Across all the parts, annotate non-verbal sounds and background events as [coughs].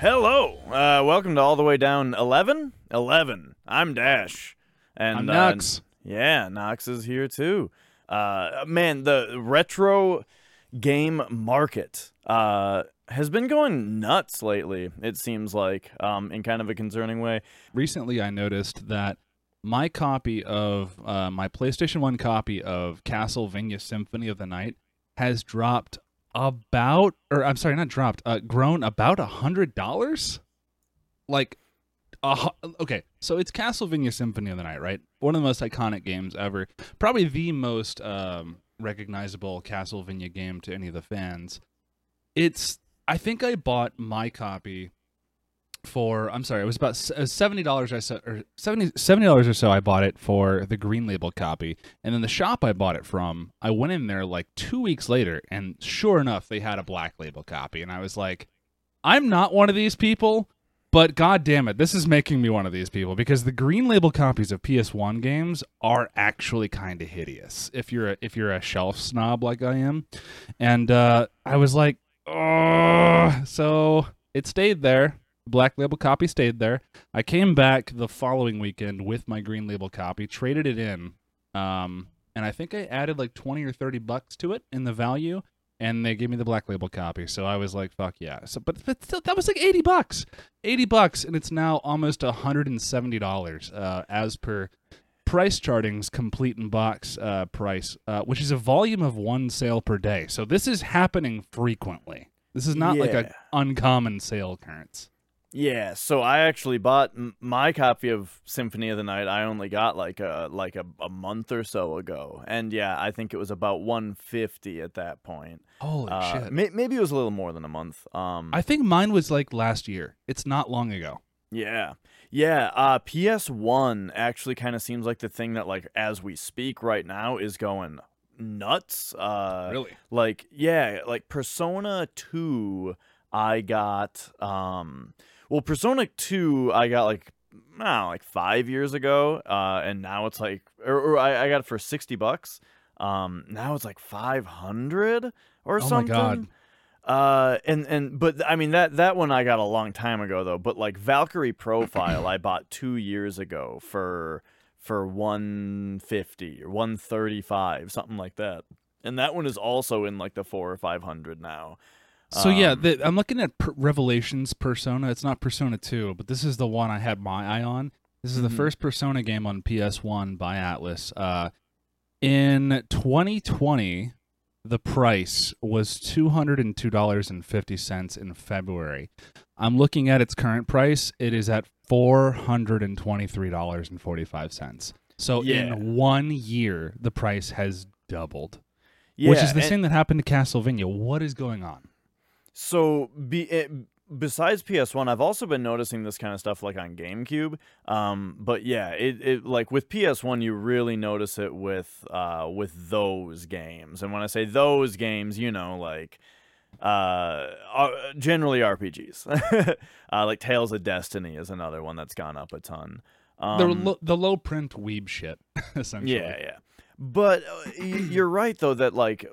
Hello, uh, welcome to All the Way Down 11? 11. I'm Dash. And, I'm Knox. Uh, yeah, Knox is here too. Uh, man, the retro game market uh, has been going nuts lately, it seems like, um, in kind of a concerning way. Recently, I noticed that my copy of uh, my PlayStation 1 copy of Castlevania Symphony of the Night has dropped about, or I'm sorry, not dropped, uh, grown about a hundred dollars. Like, uh, okay, so it's Castlevania Symphony of the Night, right? One of the most iconic games ever, probably the most um, recognizable Castlevania game to any of the fans. It's, I think I bought my copy for I'm sorry, it was about seventy dollars or 70 dollars or so. I bought it for the green label copy, and then the shop I bought it from, I went in there like two weeks later, and sure enough, they had a black label copy, and I was like, I'm not one of these people, but god damn it, this is making me one of these people. Because the green label copies of PS1 games are actually kind of hideous if you're a, if you're a shelf snob like I am, and uh, I was like, oh, so it stayed there black label copy stayed there. I came back the following weekend with my green label copy, traded it in, um, and I think I added like twenty or thirty bucks to it in the value, and they gave me the black label copy. So I was like, "Fuck yeah!" So, but, still, that was like eighty bucks, eighty bucks, and it's now almost hundred and seventy dollars uh, as per price charting's complete in box uh, price, uh, which is a volume of one sale per day. So this is happening frequently. This is not yeah. like an uncommon sale occurrence. Yeah, so I actually bought m- my copy of Symphony of the Night. I only got like a like a, a month or so ago, and yeah, I think it was about 150 at that point. Holy Uh, shit! may- maybe it was a little more than a month. Um, I think mine was like last year. It's not long ago. yeah, yeah. Uh, PS One actually kind of seems like the thing that like as we speak right now is going nuts. Uh, really? like yeah, like Persona Two. I got um well Persona 2 I got like I don't know, like 5 years ago uh and now it's like or, or I, I got it for 60 bucks. Um now it's like 500 or Oh my something. God. Uh and and but I mean that that one I got a long time ago though, but like Valkyrie Profile I bought 2 years ago for for 150 or 135 something like that. And that one is also in like the 4 or 500 now. So yeah, Um, the, I'm looking at per- Revelations Persona. It's not Persona 2, but this is the one I had my eye on. This is Mhm. the first Persona game on PS1 by Atlus. Uh, in 2020, the price was $202.50 in February. I'm looking at its current price. It is at $423.45. So Yeah. in one year, the price has doubled, Yeah, which is the and- same that happened to Castlevania. What is going on? So be it, besides PS1, I've also been noticing this kind of stuff like on GameCube. Um, but yeah, it, it like with PS1, you really notice it with uh with those games. And when I say those games, you know, like uh, uh generally RPGs. [laughs] uh, like Tales of Destiny is another one that's gone up a ton. Um, the lo- the low print weeb shit, [laughs] essentially. Yeah, yeah. But uh, you're right though that like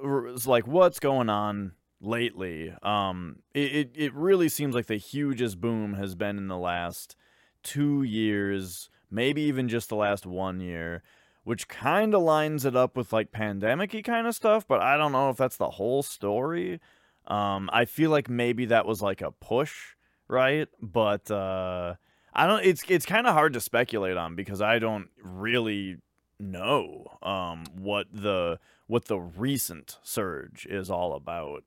like what's going on lately. Um, it, it it really seems like the hugest boom has been in the last two years, maybe even just the last one year, which kind of lines it up with like pandemic-y kind of stuff. But I don't know if that's the whole story. Um, I feel like maybe that was like a push, right? But uh, I don't. It's it's kind of hard to speculate on because I don't really know um, what the what the recent surge is all about.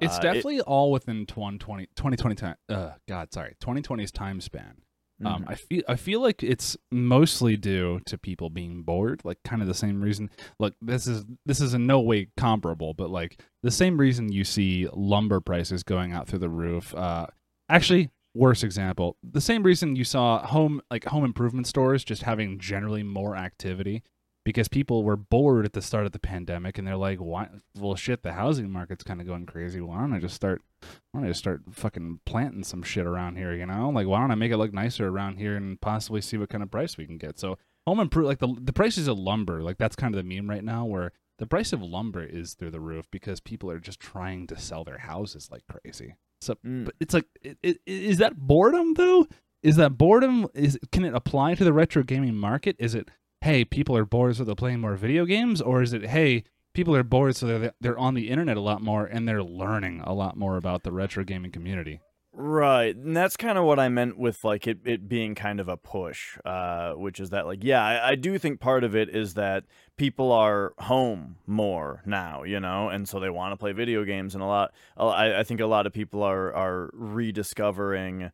It's Uh, it- definitely all within 2020, 2020 time. Uh, God, sorry, 2020's time span. Um, Mhm. I feel I feel like it's mostly due to people being bored, like kind of the same reason. Look, this is this is in no way comparable, but like the same reason you see lumber prices going out through the roof. Uh, actually, worse example, the same reason you saw home like home improvement stores just having generally more activity because people were bored at the start of the pandemic and they're like, why? Well, shit, the housing market's kind of going crazy. Why don't I just start? Why don't I just start fucking planting some shit around here? You know, like why don't I make it look nicer around here and possibly see what kind of price we can get? So home improve like the the prices of lumber, like that's kind of the meme right now where the price of lumber is through the roof because people are just trying to sell their houses like crazy. So, Mm. but it's like, i- i- is that boredom though? Is that boredom? Is can it apply to the retro gaming market? Is it hey, people are bored so they're playing more video games, or is it hey, people are bored so they're they're on the internet a lot more and they're learning a lot more about the retro gaming community? Right, and that's kind of what I meant with like it, it being kind of a push, uh, which is that like yeah, I, I do think part of it is that people are home more now, you know, and so they want to play video games, and a lot, I, I think a lot of people are are rediscovering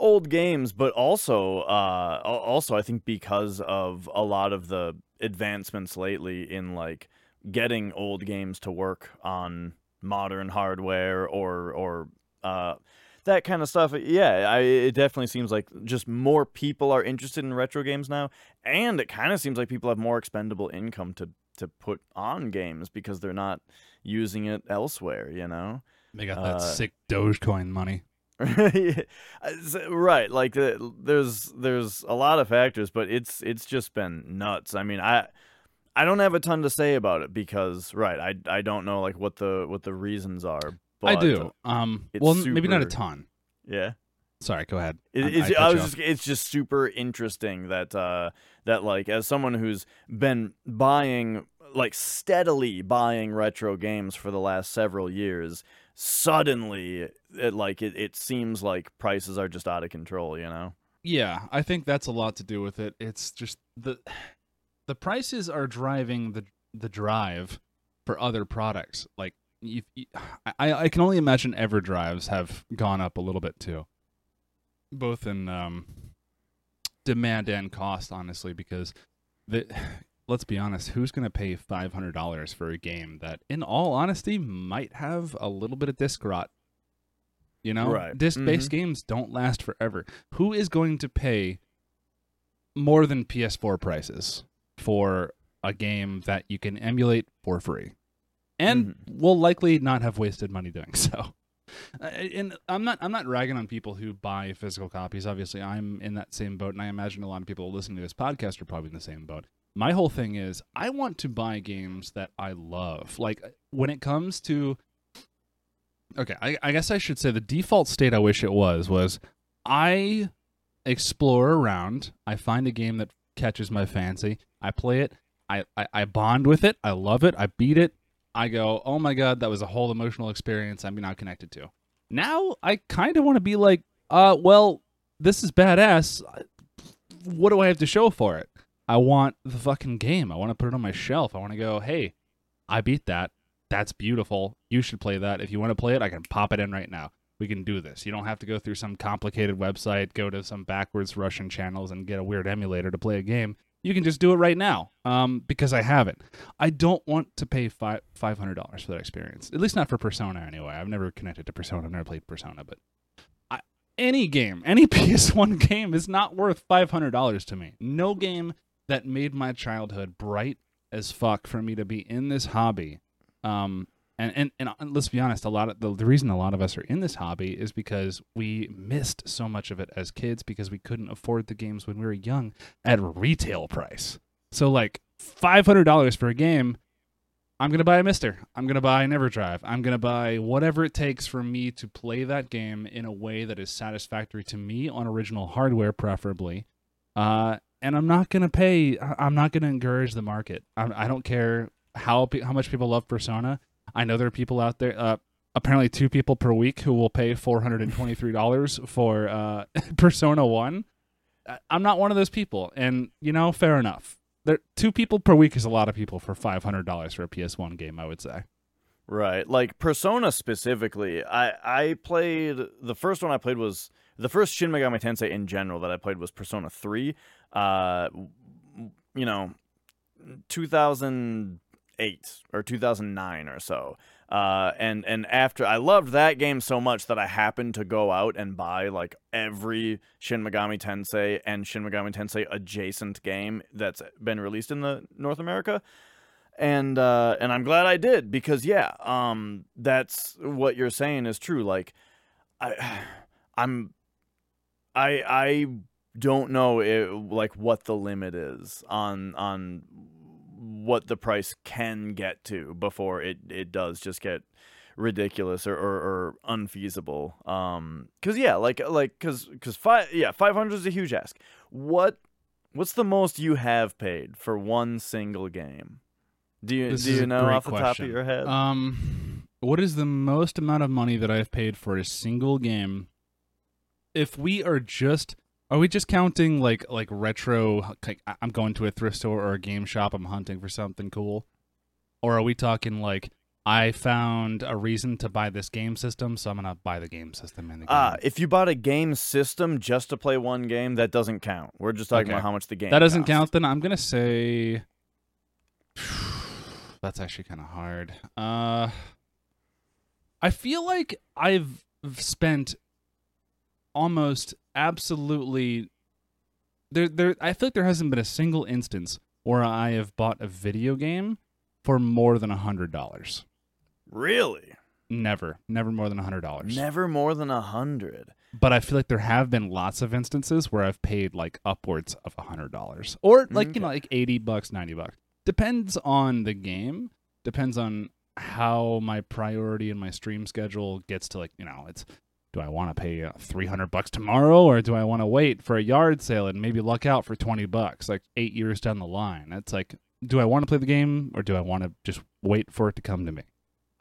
old games, but also uh, also I think because of a lot of the advancements lately in like getting old games to work on modern hardware or or uh, that kind of stuff. Yeah, I, it definitely seems like just more people are interested in retro games now, and it kind of seems like people have more expendable income to to put on games because they're not using it elsewhere. You know. They got that Uh, sick Dogecoin money. [laughs] Right like the, there's there's a lot of factors but it's it's just been nuts i mean i i don't have a ton to say about it because right i i don't know like what the what the reasons are but, I do. Um, well, n- maybe not a ton. yeah Sorry, go ahead. It, it's, I I was just, it's just super interesting that uh, that like as someone who's been buying like steadily buying retro games for the last several years, suddenly it like it, it seems like prices are just out of control. You know? Yeah, I think that's a lot to do with it. It's just the the prices are driving the the drive for other products. Like you, you- I I can only imagine EverDrives have gone up a little bit too, both in um, demand and cost. Honestly, because the let's be honest, who's going to pay five hundred dollars for a game that, in all honesty, might have a little bit of disc rot? You know, Right. disc-based games don't last forever. Who is going to pay more than PS4 prices for a game that you can emulate for free, and will likely not have wasted money doing so? [laughs] Uh, And I'm not I'm not ragging on people who buy physical copies. Obviously, I'm in that same boat, and I imagine a lot of people listening to this podcast are probably in the same boat. My whole thing is I want to buy games that I love. Like when it comes to Okay, I, I guess I should say the default state I wish it was was I explore around, I find a game that catches my fancy, I play it, I, I, I bond with it, I love it, I beat it, I go, oh my god, that was a whole emotional experience I'm now connected to. Now I kind of want to be like, uh, well, this is badass. What do I have to show for it? I want the fucking game. I want to put it on my shelf. I want to go, hey, I beat that. That's beautiful. You should play that. If you want to play it, I can pop it in right now. We can do this. You don't have to go through some complicated website, go to some backwards Russian channels, and get a weird emulator to play a game. You can just do it right now um, because I have it. I don't want to pay five five hundred dollars for that experience. At least not for Persona anyway. I've never connected to Persona. I've never played Persona, but I, any game, any [laughs] PS1 game is not worth five hundred dollars to me. No game that made my childhood bright as fuck for me to be in this hobby. Um, and, and, and, let's be honest, a lot of the, the reason a lot of us are in this hobby is because we missed so much of it as kids because we couldn't afford the games when we were young at retail price. So like five hundred dollars for a game, I'm gonna buy a MiSTer. I'm gonna buy an EverDrive. I'm gonna buy whatever it takes for me to play that game in a way that is satisfactory to me on original hardware, preferably. Uh, and I'm not gonna pay. I'm not gonna encourage the market. I, I don't care how how much people love Persona. I know there are people out there. Uh, apparently, two people per week who will pay four hundred and twenty three dollars [laughs] for uh, [laughs] Persona One. I'm not one of those people, and you know, fair enough. There, two people per week is a lot of people for five hundred dollars for a PS1 game. I would say. Right. Like Persona specifically, I I played the first one I played was the first Shin Megami Tensei in general that I played was Persona 3. Uh you know, 2008 or 2009 or so. Uh and and after I loved that game so much that I happened to go out and buy like every Shin Megami Tensei and Shin Megami Tensei adjacent game that's been released in the North America and uh and I'm glad I did because yeah um that's what you're saying is true like I [sighs] I'm I I don't know it, like what the limit is on on what the price can get to before it it does just get ridiculous or, or, or unfeasible. Um, cause yeah, like like cause cause five yeah five hundred is a huge ask. What what's the most you have paid for one single game? Do you This do you know off the top of your head? Um, what is the most amount of money that I've paid for a single game? If we are just, are we just counting like like retro? Like I'm going to a thrift store or a game shop. I'm hunting for something cool, or are we talking like I found a reason to buy this game system, so I'm gonna buy the game system in the game. Ah, if you bought a game system just to play one game, that doesn't count. We're just talking Okay. about how much the game. that doesn't cost. count. Then I'm gonna say [sighs] that's actually kind of hard. Uh, I feel like I've spent almost absolutely there. There, I feel like there hasn't been a single instance where I have bought a video game for more than a hundred dollars. Really? Never, never more than a hundred dollars. Never more than a hundred. but I feel like there have been lots of instances where I've paid like upwards of a hundred dollars, or like you know, like eighty bucks, ninety bucks. Depends on the game. Depends on how my priority and my stream schedule gets to like you know it's. Do I want to pay uh, three hundred bucks tomorrow, or do I want to wait for a yard sale and maybe luck out for twenty bucks, like eight years down the line? It's like, do I want to play the game, or do I want to just wait for it to come to me?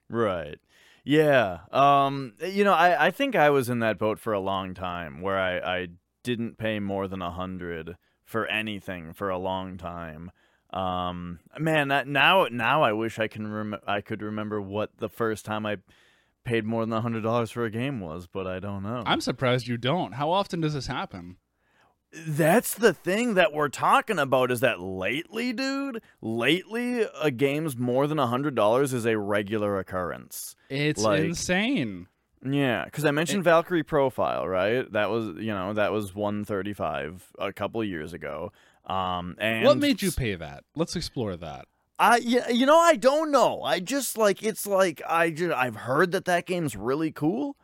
Right. Yeah. Um. You know, I I think I was in that boat for a long time, where I I didn't pay more than a hundred for anything for a long time. Um. Man, that now now I wish I can rem- I could remember what the first time I paid more than a hundred dollars for a game was, but I don't know. I'm surprised you don't. How often does this happen? That's the thing that we're talking about is that lately, dude, lately a game's more than a hundred dollars is a regular occurrence. It's Like- insane. Yeah, because I mentioned Valkyrie Profile, right? That was you know that was one thirty five a couple of years ago. Um, and what made you pay that? Let's explore that. I yeah, you know I don't know. I just like it's like I just I've heard that that game's really cool,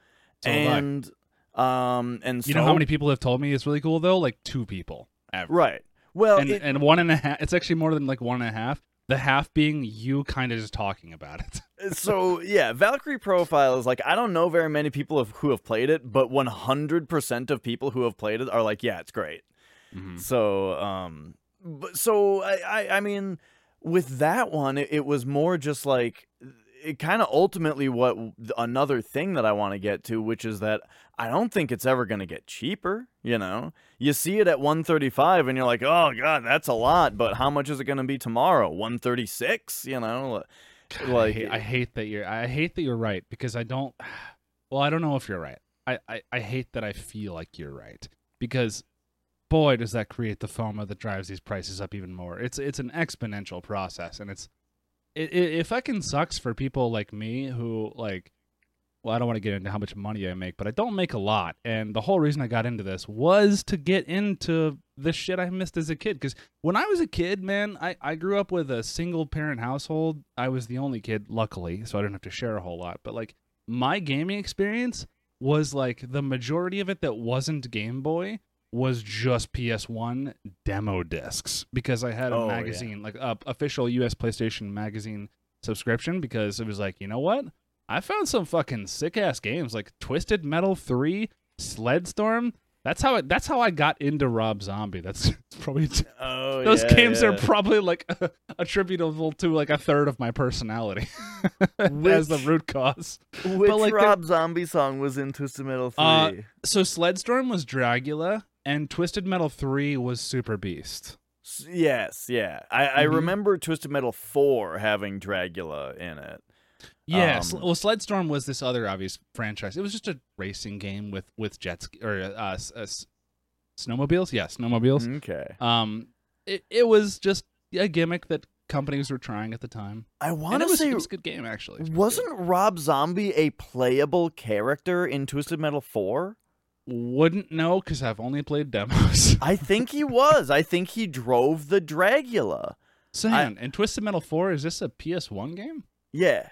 So and um and You know how many people have told me it's really cool though? Like two people. Ever. right? Well, And it- and one and a half. It's actually more than like one and a half. The half being you kind of just talking about it. [laughs] so yeah, Valkyrie Profile is like I don't know very many people of, who have played it, but 100% of people who have played it are like, yeah, it's great. Mhm. So um, but so I I, I mean, with that one, it, it was more just like it kind of ultimately what another thing that I want to get to, which is that I don't think it's ever going to get cheaper. You know, you see it at 135 and you're like, oh god, that's a lot, but how much is it going to be tomorrow? 136? You know, I like hate, I hate that you're. I hate that you're right because I don't. [sighs] Well, I don't know if you're right. I, I, I hate that I feel like you're right because, boy, does that create the FOMO that drives these prices up even more. It's it's an exponential process, and it's it it, it fucking sucks for people like me who like. Well, I don't want to get into how much money I make, but I don't make a lot. And the whole reason I got into this was to get into the shit I missed as a kid. Because when I was a kid, man, I, I grew up with a single parent household. I was the only kid, luckily, so I didn't have to share a whole lot. But like my gaming experience was like the majority of it that wasn't Game Boy was just PS1 demo discs because I had a Oh, yeah. magazine, like a official US PlayStation magazine subscription because it was like, you know what? I found some fucking sick ass games like Twisted Metal 3, Sled Storm. That's how it, that's how I got into Rob Zombie. That's [laughs] probably oh, those yeah, games are probably like [laughs] attributable to like a third of my personality [laughs] as the root cause. Which like, they're- Rob Zombie song was in Twisted Metal 3? Uh, So Sledstorm was Dragula and Twisted Metal 3 was Super Beast. Yes, yeah. I, I Mhm. remember Twisted Metal 4 having Dragula in it. Yeah, Um, sl- well Sledstorm was this other obvious franchise. It was just a racing game with with jet ski or uh, s- uh, snowmobiles. Yeah, snowmobiles. Okay. Um it it was just a gimmick that companies were trying at the time. I want to say, it was a good game actually. Wasn't Rob Zombie a playable character in Twisted Metal 4? Wouldn't know cuz I've only played demos. [laughs] I think he was. I think he drove the Dragula. So hang on, and Twisted Metal 4 is this a PS1 game? Yeah.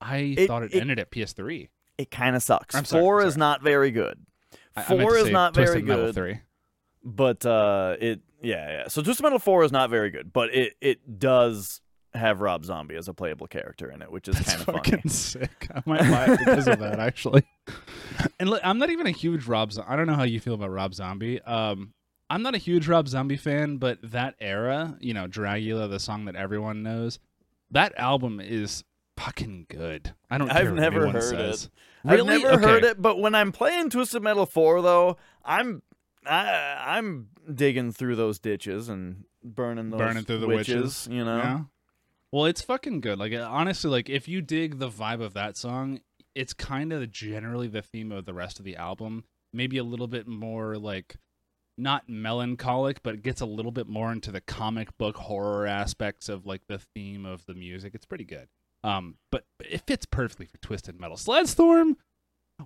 I It- thought it, it- ended at PS3. It kind of sucks. I'm sorry, 4 is sorry. not very good. I- I 4 is not Twisted very Metal good. 3. but uh it yeah yeah so twisted metal 4 is not very good but it it does have Rob Zombie as a playable character in it, which is kind of fucking funny. sick. I might buy it because of that, [laughs] actually. And look, I'm not even a huge Rob. Zo- I don't know how you feel about Rob Zombie. Um, I'm not a huge Rob Zombie fan, but that era, you know, Dragula, the song that everyone knows, that album is fucking good. I don't. I've never heard it. Really? I've never heard it, but when I'm playing Twisted Metal 4 though, I'm I, I'm digging through those ditches and burning those Burning through the witches, witches, you know. Yeah. Well, it's fucking good. Like honestly, like if you dig the vibe of that song, it's kind of generally the theme of the rest of the album. Maybe a little bit more like not melancholic, but it gets a little bit more into the comic book horror aspects of like the theme of the music. It's pretty good. Um, but it fits perfectly for Twisted Metal. Sledstorm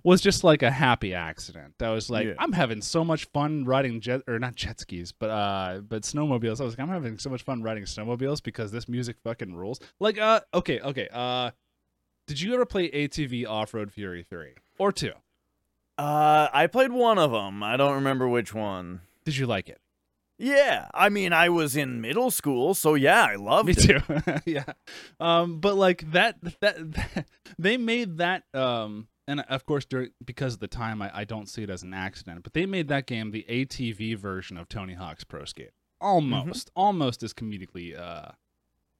was just like a happy accident. I was like, Yeah. I'm having so much fun riding jet or not jet skis, but uh, but snowmobiles. I was like, I'm having so much fun riding snowmobiles because this music fucking rules. Like, uh, okay, okay. Uh, did you ever play ATV Off Road Fury Three or two? Uh, I played one of them. I don't remember which one. Did you like it? Yeah, I mean, I was in middle school, so yeah, I loved Me it. too. [laughs] yeah. Um, but like that, that, that, [laughs] they made that. Um, and of course, during, because of the time, I, I don't see it as an accident. But they made that game the ATV version of Tony Hawk's Pro Skate, almost, almost as comedically, uh,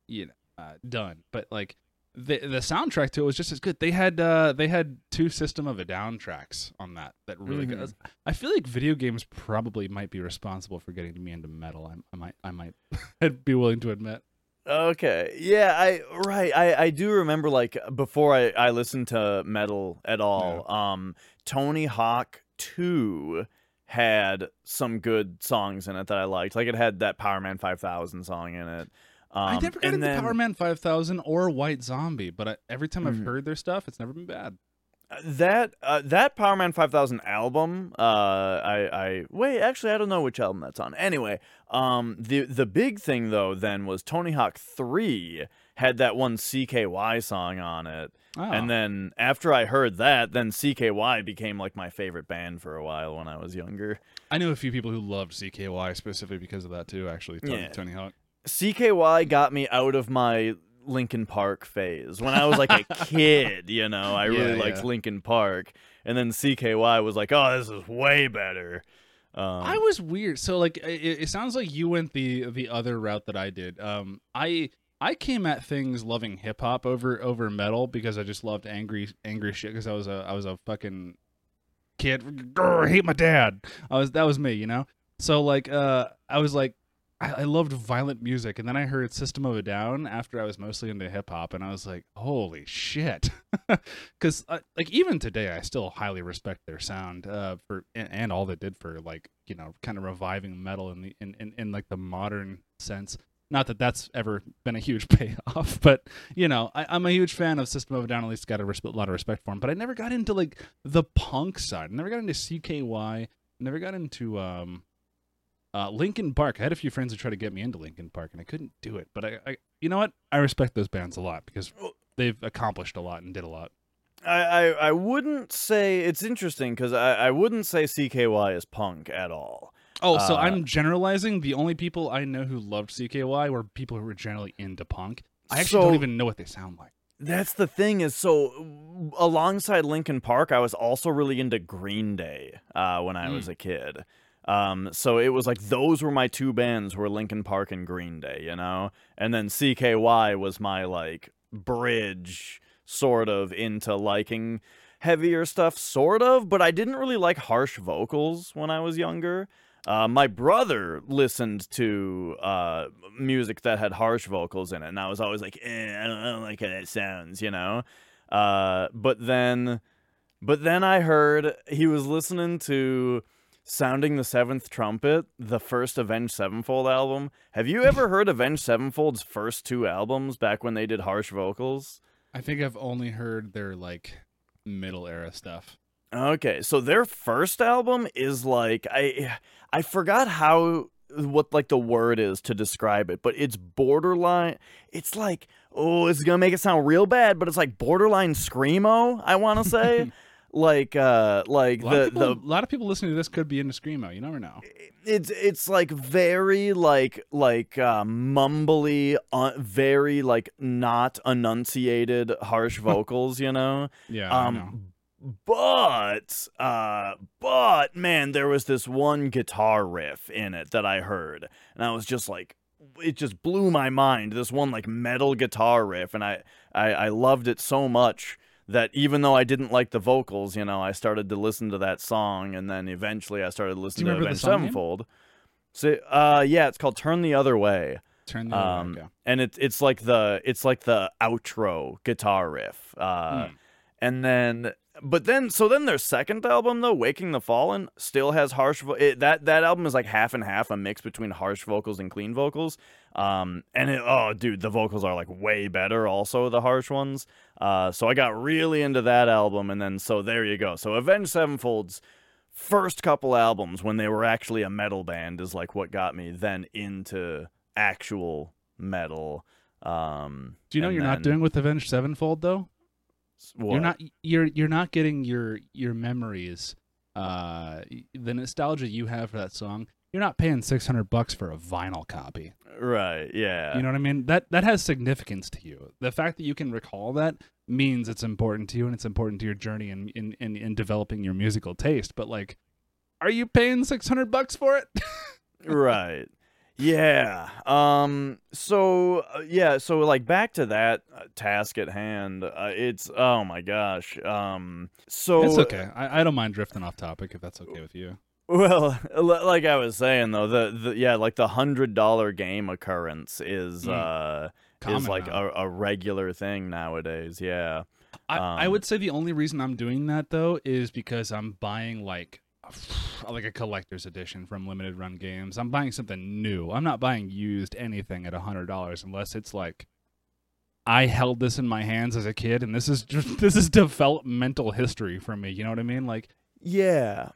you know, uh, done. But like the the soundtrack to it was just as good. They had uh, they had two System of a Down tracks on that that really Mhm. good. I feel like video games probably might be responsible for getting me into metal. I, I might I might [laughs] I'd be willing to admit. Okay. Yeah, I right. I I do remember like before I I listened to metal at all. Um Tony Hawk 2 had some good songs in it that I liked. Like it had that Powerman 5000 song in it. Um, I never got into then, Powerman 5000 or White Zombie, but I, every time I've Mhm. heard their stuff, it's never been bad. that uh, that Powerman 5000 album uh I I wait actually I don't know which album that's on. Anyway, um the the big thing though then was Tony Hawk 3 had that one CKY song on it. Oh. And then after I heard that, then CKY became like my favorite band for a while when I was younger. I knew a few people who loved CKY specifically because of that too. Actually, Tony, Yeah. Tony Hawk. CKY got me out of my Linkin Park phase. When I was like a [laughs] kid, you know, I really liked yeah. Linkin Park. And then CKY was like, "Oh, this is way better." Um, I was weird. So like, it, it sounds like you went the the other route that I did. Um, I I came at things loving hip hop over over metal because I just loved angry angry shit because I was a I was a fucking kid. Grr, I hate my dad. I was that was me, you know. So like, uh, I was like, I, loved violent music, and then I heard System of a Down after I was mostly into hip hop, and I was like, holy shit, [laughs] because uh, like even today, I still highly respect their sound uh, for and, and all they did for like you know kind of reviving metal in the in, in, in like the modern sense. Not that that's ever been a huge [laughs] payoff, but you know, I, I'm a huge fan of System of a Down. At least got a res- lot of respect for them. But I never got into like the punk side. I never got into CKY. Never got into um, uh, Linkin Park. I had a few friends who tried to get me into Linkin Park, and I couldn't do it. But I, I you know what? I respect those bands a lot because they've accomplished a lot and did a lot. I, I, I wouldn't say it's interesting because I, I wouldn't say CKY is punk at all. Oh, so Uh, I'm generalizing. The only people I know who loved CKY were people who were generally into punk. I actually So- don't even know what they sound like. That's the thing is so alongside Linkin Park, I was also really into Green Day uh, when I Mm. was a kid. Um, so it was like those were my two bands were Linkin Park and Green Day, you know, and then CKY was my like bridge sort of into liking heavier stuff, sort of. But I didn't really like harsh vocals when I was younger. Uh, my brother listened to uh, music that had harsh vocals in it, and I was always like, eh, I, don't, like how that sounds, you know. Uh, but then, but then I heard he was listening to "Sounding the Seventh Trumpet," the first Avenged Sevenfold album. Have you ever [laughs] heard Avenged Sevenfold's first two albums back when they did harsh vocals? I think I've only heard their like middle era stuff. Okay, so their first album is like I I forgot how what like the word is to describe it, but it's borderline it's like oh, it's going to make it sound real bad, but it's like borderline screamo, I want to say. [laughs] like uh like A lot, of the people, the a lot of people listening to this could be into screamo. You never know. it's it's like very like like uh mumbly uh, very like not enunciated harsh [laughs] vocals you know Yeah. I know. um but uh but man there was this one guitar riff in it that i heard and i was just like it just blew my mind this one like metal guitar riff and i i, I loved it so much that even though i didn't like the vocals you know i started to listen to that song and then eventually i started listening to avenged song name? so uh yeah it's called turn the other way Turn the other way, um, okay. and it's it's like the it's like the outro guitar riff. Uh, Hmm. And then, but then, so then their second album though, "Waking the Fallen," still has harsh. Vo- it, that that album is like half and half, a mix between harsh vocals and clean vocals. Um, and it, oh, dude, the vocals are like way better. Also, the harsh ones. Uh, so I got really into that album, and then so there you go. So Avenged Sevenfold's first couple albums when they were actually a metal band is like what got me then into actual metal. Um, Do you know you're not doing with Avenged Sevenfold though? What? You're not. You're you're not getting your your memories. Uh, the nostalgia you have for that song. You're not paying six hundred bucks for a vinyl copy. right. Yeah. You know what I mean? That that has significance to you. The fact that you can recall that means it's important to you and it's important to your journey in in, in, in developing your musical taste. But like, are you paying six hundred bucks for it? [laughs] right. Yeah. Um. So uh, yeah. So like back to that uh, task at hand. Uh, it's oh my gosh. Um. So it's okay. I, I don't mind drifting off topic if that's okay with you. Well, [laughs] like I was saying though, the, the yeah, like the hundred dollar game occurrence is Mm. uh is like a, a regular thing nowadays. Yeah. I, I Um, would say the only reason I'm doing that though is because I'm buying like [sighs] like a collector's edition from limited run games. I'm buying something new. I'm not buying used anything at a hundred dollars unless it's like I held this in my hands as a kid and this is just [laughs] this is developmental history for me. You know what I mean? Like Yeah.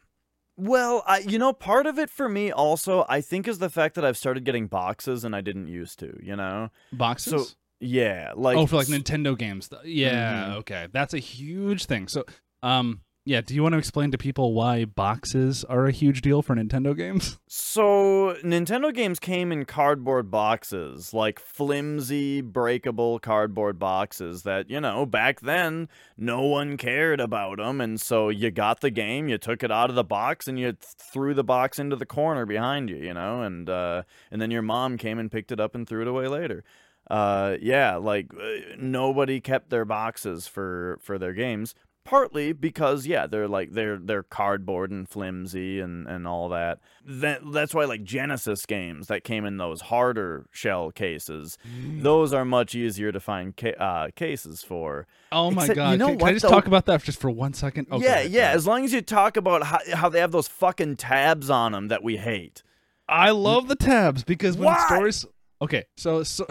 Well, I you know, part of it for me also I think is the fact that I've started getting boxes and I didn't used to, you know? boxes. So yeah, like oh, for like Nintendo games. Yeah, Mhm. okay. That's a huge thing. So, um yeah, do you want to explain to people why boxes are a huge deal for Nintendo games? [laughs] So, Nintendo games came in cardboard boxes, like flimsy, breakable cardboard boxes that, you know, back then no one cared about them. And so you got the game, you took it out of the box, and you threw the box into the corner behind you, you know, and, uh, and then your mom came and picked it up and threw it away later. Uh, yeah, like uh, nobody kept their boxes for, for their games. Partly because yeah, they're like they're they're cardboard and flimsy and, and all that. That that's why like Genesis games that came in those harder shell cases, those are much easier to find ca- uh, cases for. Oh my Except, you god! know can, can I just though? talk about that just for one second? Okay, yeah, yeah. As long as you talk about how, how they have those fucking tabs on them that we hate. I love the tabs because when Why? stores. Okay, so so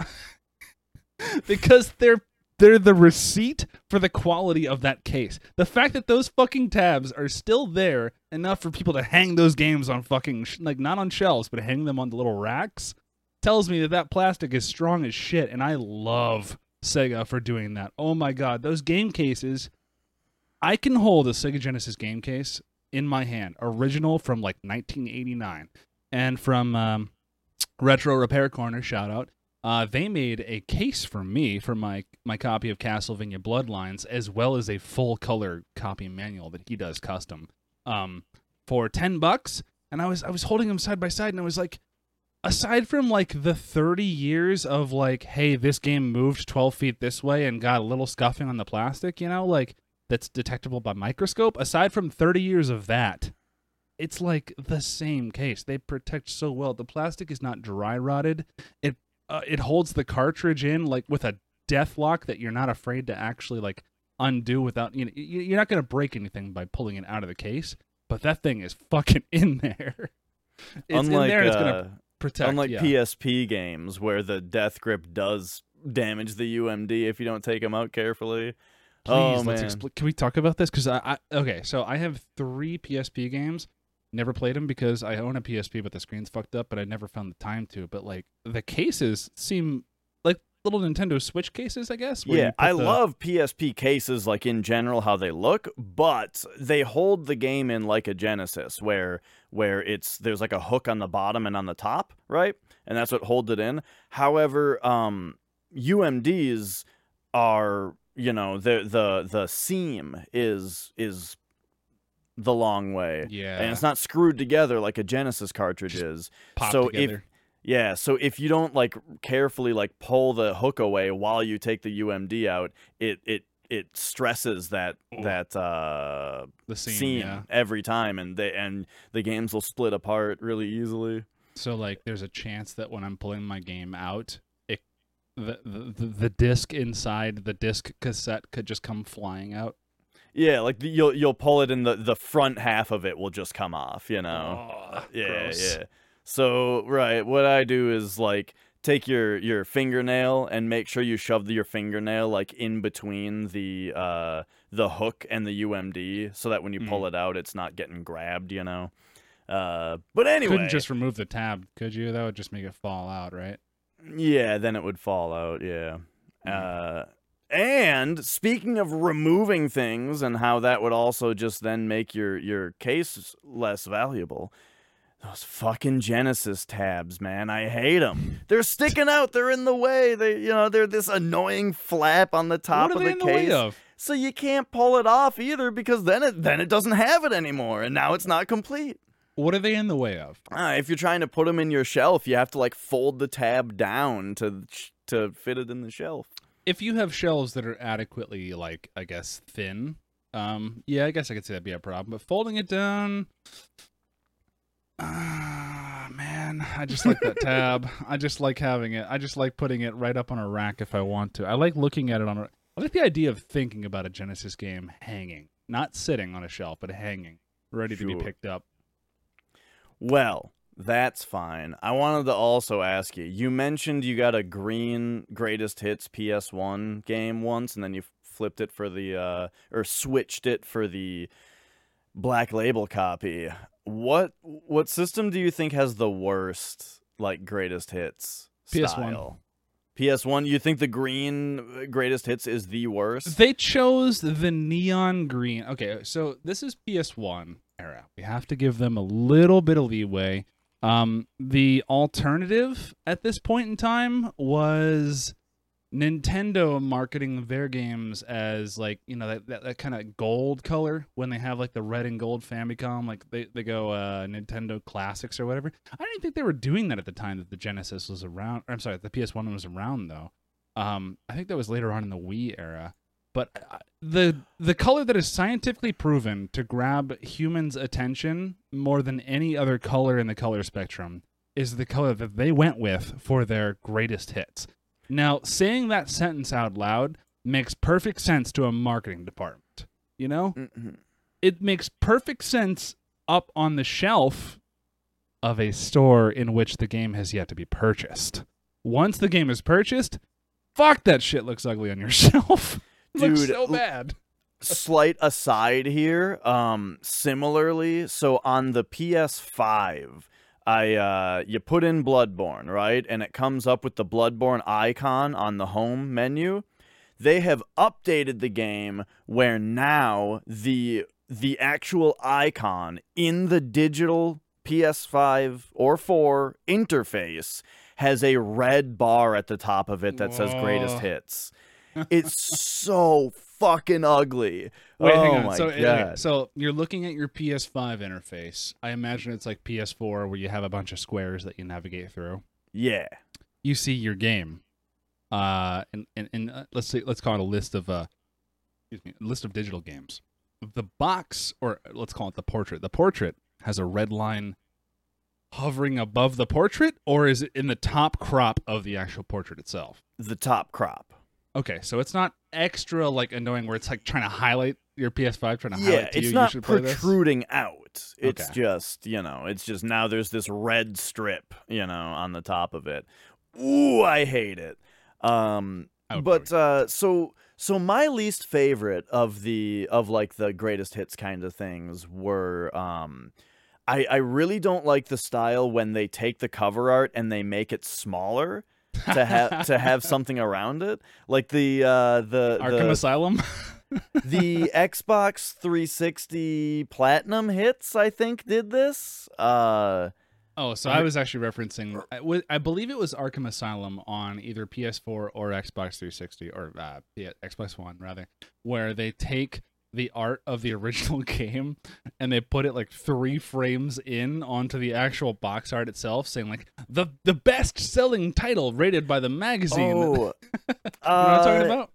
[laughs] because they're they're the receipt for the quality of that case. The fact that those fucking tabs are still there enough for people to hang those games on fucking sh- like not on shelves but hang them on the little racks tells me that that plastic is strong as shit and I love Sega for doing that. Oh my god, those game cases I can hold a Sega Genesis game case in my hand, original from like 1989 and from um, Retro Repair Corner, shout out. Uh, they made a case for me for my my copy of Castlevania Bloodlines, as well as a full color copy manual that he does custom, um, for ten bucks. And I was I was holding them side by side, and I was like, aside from like the thirty years of like, hey, this game moved twelve feet this way and got a little scuffing on the plastic, you know, like that's detectable by microscope. Aside from thirty years of that, it's like the same case. They protect so well. The plastic is not dry rotted. It uh, it holds the cartridge in like with a death lock that you're not afraid to actually like undo without you know you're not going to break anything by pulling it out of the case. But that thing is fucking [laughs] in there. It's unlike in there. It's going uh, to protect. unlike yeah. PSP games where the death grip does damage the UMD if you don't take them out carefully. Please, oh let's expl- Can we talk about this? Because I, I okay, so I have three PSP games. Never played them because I own a PSP, but the screen's fucked up. But I never found the time to. But like the cases seem like little Nintendo Switch cases, I guess. Yeah, I the- love PSP cases, like in general, how they look, but they hold the game in like a Genesis, where where it's there's like a hook on the bottom and on the top, right? And that's what holds it in. However, um, UMDs are you know the the the seam is is the long way, Yeah, and it's not screwed together like a Genesis cartridge Just is. so if- Yeah, so if you don't like carefully like pull the hook away while you take the UMD out, it it it stresses that Oh. that uh the seam, seam yeah. every time and they and the games will split apart really easily. So like, there's a chance that when I'm pulling my game out, it the the, the, the disc inside the disc cassette could just come flying out. Yeah, like the, you'll you'll pull it and the the front half of it will just come off, you know. Oh, yeah, gross. yeah. So right, what I do is like take your your fingernail and make sure you shove your fingernail like in between the uh the hook and the UMD so that when you Mm. pull it out it's not getting grabbed, you know. Uh but anyway, Couldn't just remove the tab, could you? That would just make it fall out, right? yeah, then it would fall out, yeah. Mm. Uh and speaking of removing things and how that would also just then make your your case less valuable. Those fucking Genesis tabs, man. I hate them. They're sticking out. They're in the way. They, you know, they're this annoying flap on the top what are of they the in the way case. of? So you can't pull it off either because then it then it doesn't have it anymore and now it's not complete. What are they in the way of? Ah, if you're trying to put them in your shelf, you have to like fold the tab down to to fit it in the shelf. If you have shelves that are adequately, like, I guess, thin, um, yeah, I guess I could say that'd be a problem. But folding it down, ah, man, I just like that [laughs] tab. I just like having it. I just like putting it right up on a rack if I want to. I like looking at it on a. I like the idea of thinking about a Genesis game hanging, not sitting on a shelf, but hanging, ready to be picked up. Well, that's fine. I wanted to also ask you. You mentioned you got a green greatest hits PS1 game once and then you flipped it for the uh or switched it for the black label copy. What what system do you think has the worst like greatest hits PS1. style? PS1, you think the green greatest hits is the worst? They chose the neon green. Okay, so this is PS1 era. We have to give them a little bit of leeway. Um, the alternative at this point in time was Nintendo marketing their games as like you know that that, that kind of gold color when they have like the red and gold Famicom, like they they go uh, Nintendo Classics or whatever. I didn't think they were doing that at the time that the Genesis was around. I'm sorry, the PS1 was around though. Um, I think that was later on in the Wii era. But uh, the the color that is scientifically proven to grab humans' attention more than any other color in the color spectrum is the color that they went with for their greatest hits. Now, saying that sentence out loud makes perfect sense to a marketing department. You know, Mhm. it makes perfect sense up on the shelf of a store in which the game has yet to be purchased. Once the game is purchased, fuck that shit looks ugly on your [laughs] shelf. [laughs] Dude, so bad. [laughs] slight aside here um similarly so on the ps5 i uh you put in bloodborne right? And it comes up with the bloodborne icon on the home menu. They have updated the game where now the the actual icon in the digital ps5 or 4 interface has a red bar at the top of it that says greatest hits it's so fucking ugly. Wait, oh hang on. my so, god. okay, so you're looking at your PS5 interface. I imagine it's like PS4 where you have a bunch of squares that you navigate through. yeah. You see your game. Uh and, and, and uh, let's say let's call it a list of uh excuse me, a list of digital games. The box or let's call it the portrait. The portrait has a red line hovering above the portrait or is it in the top crop of the actual portrait itself? The top crop. Okay, so it's not extra like annoying where it's like trying to highlight your PS5, trying to Yeah, highlight to it's you. not you should play this. protruding out. It's Okay. just, you know, it's just now there's this red strip, you know, on the top of it. Ooh, I hate it. Um but uh so so my least favorite of the of like the greatest hits kind of things were um I I really don't like the style when they take the cover art and they make it smaller to have to have something around it. Like the uh the Arkham the, Asylum. [laughs] the Xbox 360 Platinum hits, I think, did this. Uh Oh, so I was actually referencing. I, believe it was Arkham Asylum on either PS4 or Xbox 360 or uh, P- Xbox One rather, where they take the art of the [laughs] original game and they put it like three frames in onto the actual box art itself, saying like the the best selling title rated by the magazine. oh, [laughs] you know what I'm uh, talking about?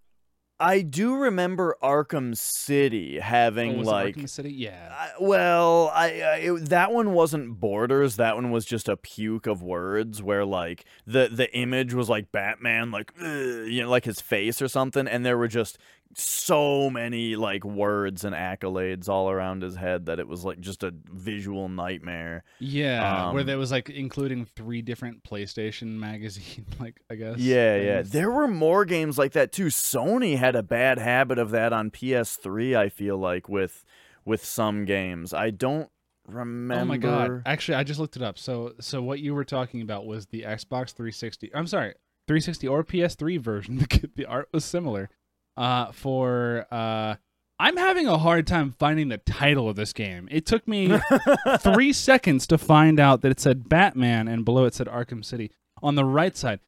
I do remember Arkham City having Oh, like Arkham City? Yeah. I, well, I, I it, that one wasn't borders. That one was just a puke of words, where like the the image was like Batman, like you know, like his face or something, and there were just so many like words and accolades all around his head that it was like just a visual nightmare. Yeah, where Um, there was like including three different PlayStation [laughs] magazine, like I guess. Yeah, yeah. There were more games like that too. Sony had a bad habit of that on PS3. I feel like with with some games. I don't remember. Oh my god! Actually, I just looked it up. So, so what you were talking about was the Xbox 360. I'm sorry, 360 or PS3 version. [laughs] The, the art was similar. Uh, for uh, I'm having a hard time finding the title of this game. It took me [laughs] three seconds to find out that it said Batman and below it said Arkham City on the right side.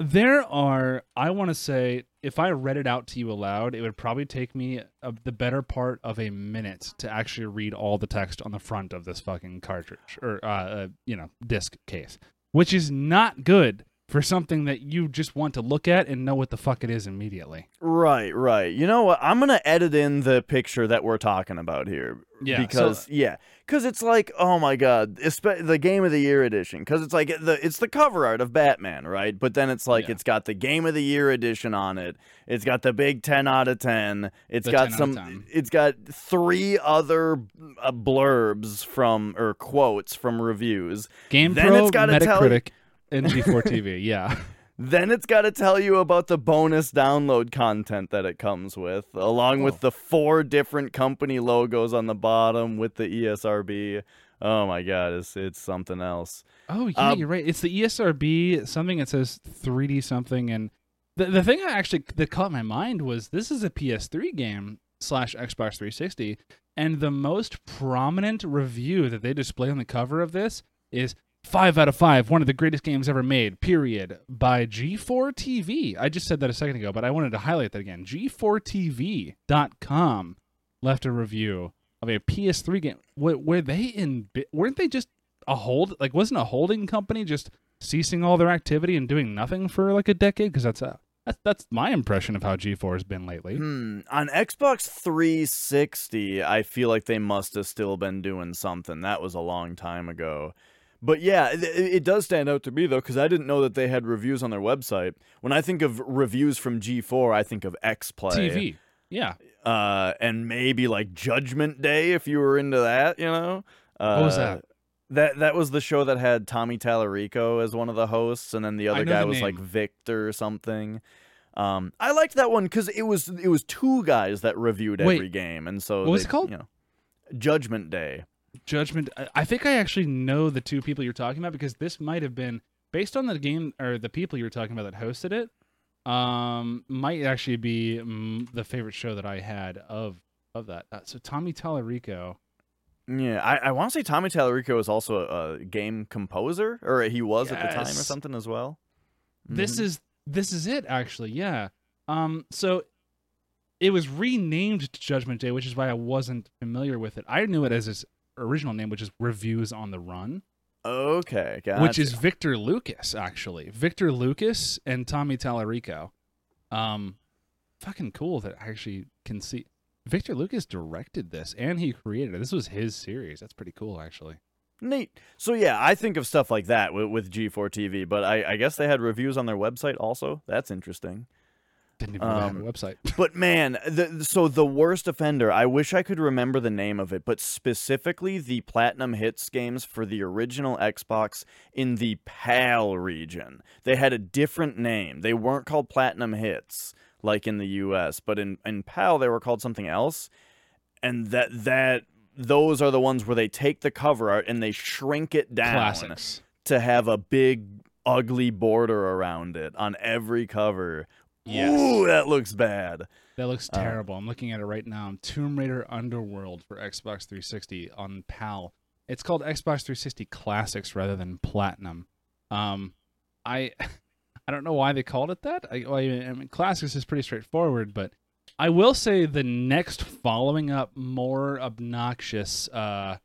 There are, I want to say, if I read it out to you aloud, it would probably take me a, the better part of a minute to actually read all the text on the front of this fucking cartridge or, uh, uh, you know, disc case, which is not good for something that you just want to look at and know what the fuck it is immediately. Right, right. You know what? I'm gonna edit in the picture that we're talking about here. Yeah, so- Because yeah, because it's like, oh my god, the Game of the Year edition. Because it's like the it's the cover art of Batman, right? But then it's like Yeah. it's got the Game of the Year edition on it. It's got the big ten out of ten. It's The got 10 out of some. 10. It's got three other uh, blurbs from or quotes from reviews. Game Then Pro, it's tell- Metacritic, and G4 TV. [laughs] Yeah. Then it's got to tell you about the bonus download content that it comes with, along Oh. with the four different company logos on the bottom with the ESRB. Oh my god, it's it's something else. Oh yeah, Um, you're right. It's the ESRB something that says 3D something, and the the thing that actually that caught my mind was this is a PS3 game slash Xbox 360, and the most prominent review that they display on the cover of this is five out of five, one of the greatest games ever made. Period. By G4 TV. I just said that a second ago, but I wanted to highlight that again. G4TV.com left a review of a PS3 game. Were, were they in? Weren't they just a hold? Like, wasn't a holding company just ceasing all their activity and doing nothing for like a decade? Because that's a that's that's my impression of how G4 has been lately. Hmm. On Xbox 360, I feel like they must have still been doing something. That was a long time ago. But yeah, it, it does stand out to me though, because I didn't know that they had reviews on their website. When I think of reviews from G4, I think of X Play. TV. Yeah. uh, and maybe like Judgment Day if you were into that, you know. Uh, What was that? That that was the show that had Tommy Tallarico as one of the hosts, and then the other guy the was like. Victor or something. Um, I liked that one because it was it was two guys that reviewed Wait, every game, and so what was it called? You know, Judgment Day. Judgment. I- think I actually know the two people you're talking about because this might have been based on the game or the people you were talking about that hosted it. Um, might actually be mm, the favorite show that I had of of that. Uh, so Tommy Tallarico. Yeah, I, I want to say Tommy Tallarico is also a, a game composer, or he was at the time or something as well. This Mhm. is this is it actually. Yeah. Um. So it was renamed to Judgment Day, which is why I wasn't familiar with it. I knew it as original name, which is Reviews on the Run. okay, gotcha. which is Victor Lucas, actually. Victor Lucas and Tommy Tallarico. Um, fucking cool that I actually can see. Victor Lucas directed this and he created it. This was his series. That's pretty cool, actually. Neat. So yeah, I think of stuff like that with, with G4 TV, but I, I guess they had reviews on their website also. That's interesting. Didn't even know they had Um, a website. [laughs] But man, the, so the worst offender, I wish I could remember the name of it, but specifically the Platinum Hits games for the original Xbox in the PAL region. They had a different name. They weren't called Platinum Hits like in the US, but in, in PAL they were called something else. And that that those are the ones where they take the cover art and they shrink it down Classics. to have a big ugly border around it on every cover. Yes. Ooh, that looks bad. That looks Uh, terrible. I'm looking at it right now. Tomb Raider Underworld for Xbox 360 on PAL. It's called Xbox 360 Classics rather than Platinum. Um, I [laughs] I don't know why they called it that. I, well, I mean, Classics is pretty straightforward, but I will say the next following up more obnoxious uh,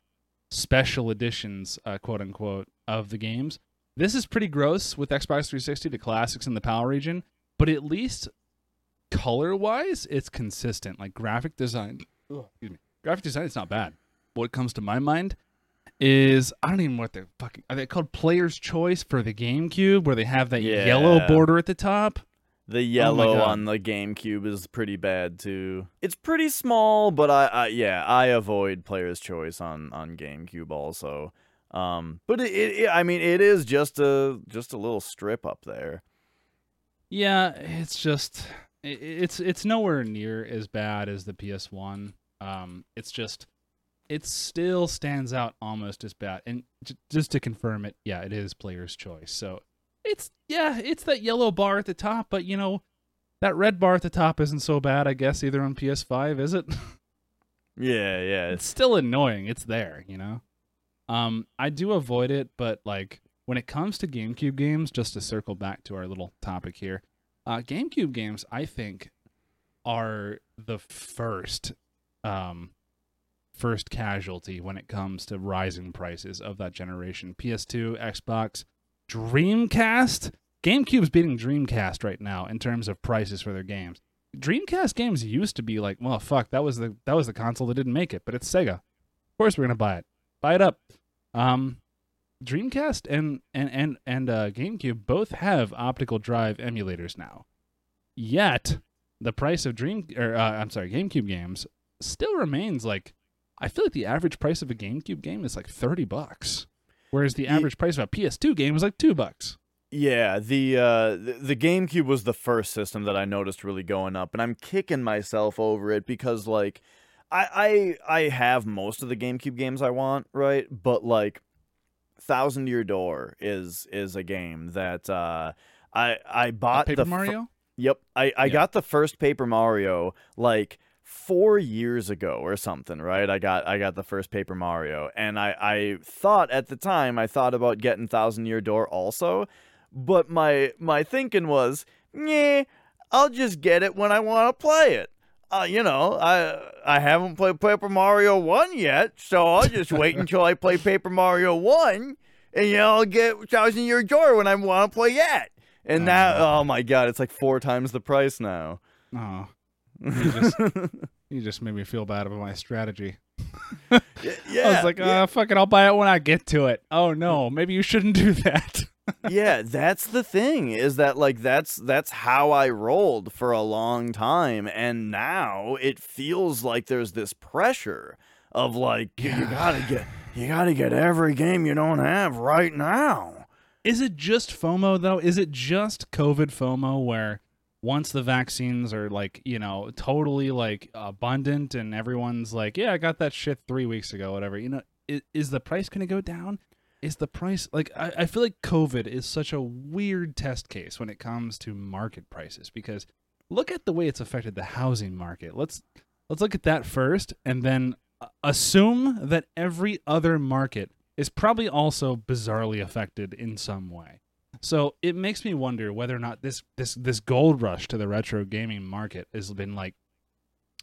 special editions, uh, quote unquote, of the games. This is pretty gross with Xbox 360, the Classics in the PAL region, but at least color wise, it's consistent. Like graphic design, excuse me, graphic design is not bad. What comes to my mind is I don't even know what they're fucking are they called Player's Choice for the GameCube, where they have that yellow border at the top. The yellow God. on the GameCube is pretty bad too. It's pretty small, but I, I yeah, I avoid player's choice on on GameCube also. Um, but it, it, it- I mean, it is just a just a little strip up there. Yeah, it's just it's it's nowhere near as bad as the PS1. Um, it's just it still stands out almost as bad. And j- just to confirm it, yeah, it is player's choice. So it's yeah, it's that yellow bar at the top, but you know that red bar at the top isn't so bad, I guess, either on PS5, is it? [laughs] Yeah, yeah. it's still annoying. It's there, you know. Um, I do avoid it, but like when it comes to GameCube games, just to circle back to our little topic here, uh, GameCube games, I think, are the first, um, first casualty when it comes to rising prices of that generation. PS2, Xbox, Dreamcast. GameCube's beating Dreamcast right now in terms of prices for their games. Dreamcast games used to be like, well, fuck, that was the that was the console that didn't make it, but it's Sega. Of course, we're gonna buy it. Buy it up. Um, Dreamcast and and and and uh, GameCube both have optical drive emulators now. Yet the price of Dream or uh, I'm sorry, GameCube games still remains like I feel like the average price of a GameCube game is like thirty bucks, whereas the average price of a PS2 game is like two bucks. Yeah, the uh the, the GameCube was the first system that I noticed really going up and I'm kicking myself over it because like I I I have most of the GameCube games I want, right? But like Thousand Year Door is is a game that uh I I bought Paper the Mario. Yep. I, I Yeah. got the first Paper Mario like four years ago or something, right? I got I got the first Paper Mario. And I, I thought at the time I thought about getting Thousand Year Door also. But my my thinking was, yeah, I'll just get it when I want to play it. Uh, you know, I I haven't played Paper Mario One yet, so I'll just wait [laughs] until I play Paper Mario One, and you know I'll get Thousand Year Door when I want to play that. And Oh, now, oh my god, it's like four times the price now. Oh, [laughs] you just, you just made me feel bad about my strategy. [laughs] yeah, I was like, yeah, uh, fuck it, I'll buy it when I get to it. Oh no, maybe you shouldn't do that. Yeah, that's the thing is that like that's that's how I rolled for a long time, and now it feels like there's this pressure of like you gotta get you gotta get every game you don't have right now. Is it just FOMO though? Is it just COVID FOMO where once the vaccines are like, you know, totally like abundant and everyone's like, yeah, I got that shit three weeks ago, whatever, you know, is, is the price going to go down? Is the price like, I, I feel like COVID is such a weird test case when it comes to market prices because look at the way it's affected the housing market. Let's, let's look at that first and then assume that every other market is probably also bizarrely affected in some way. So it makes me wonder whether or not this this this gold rush to the retro gaming market has been like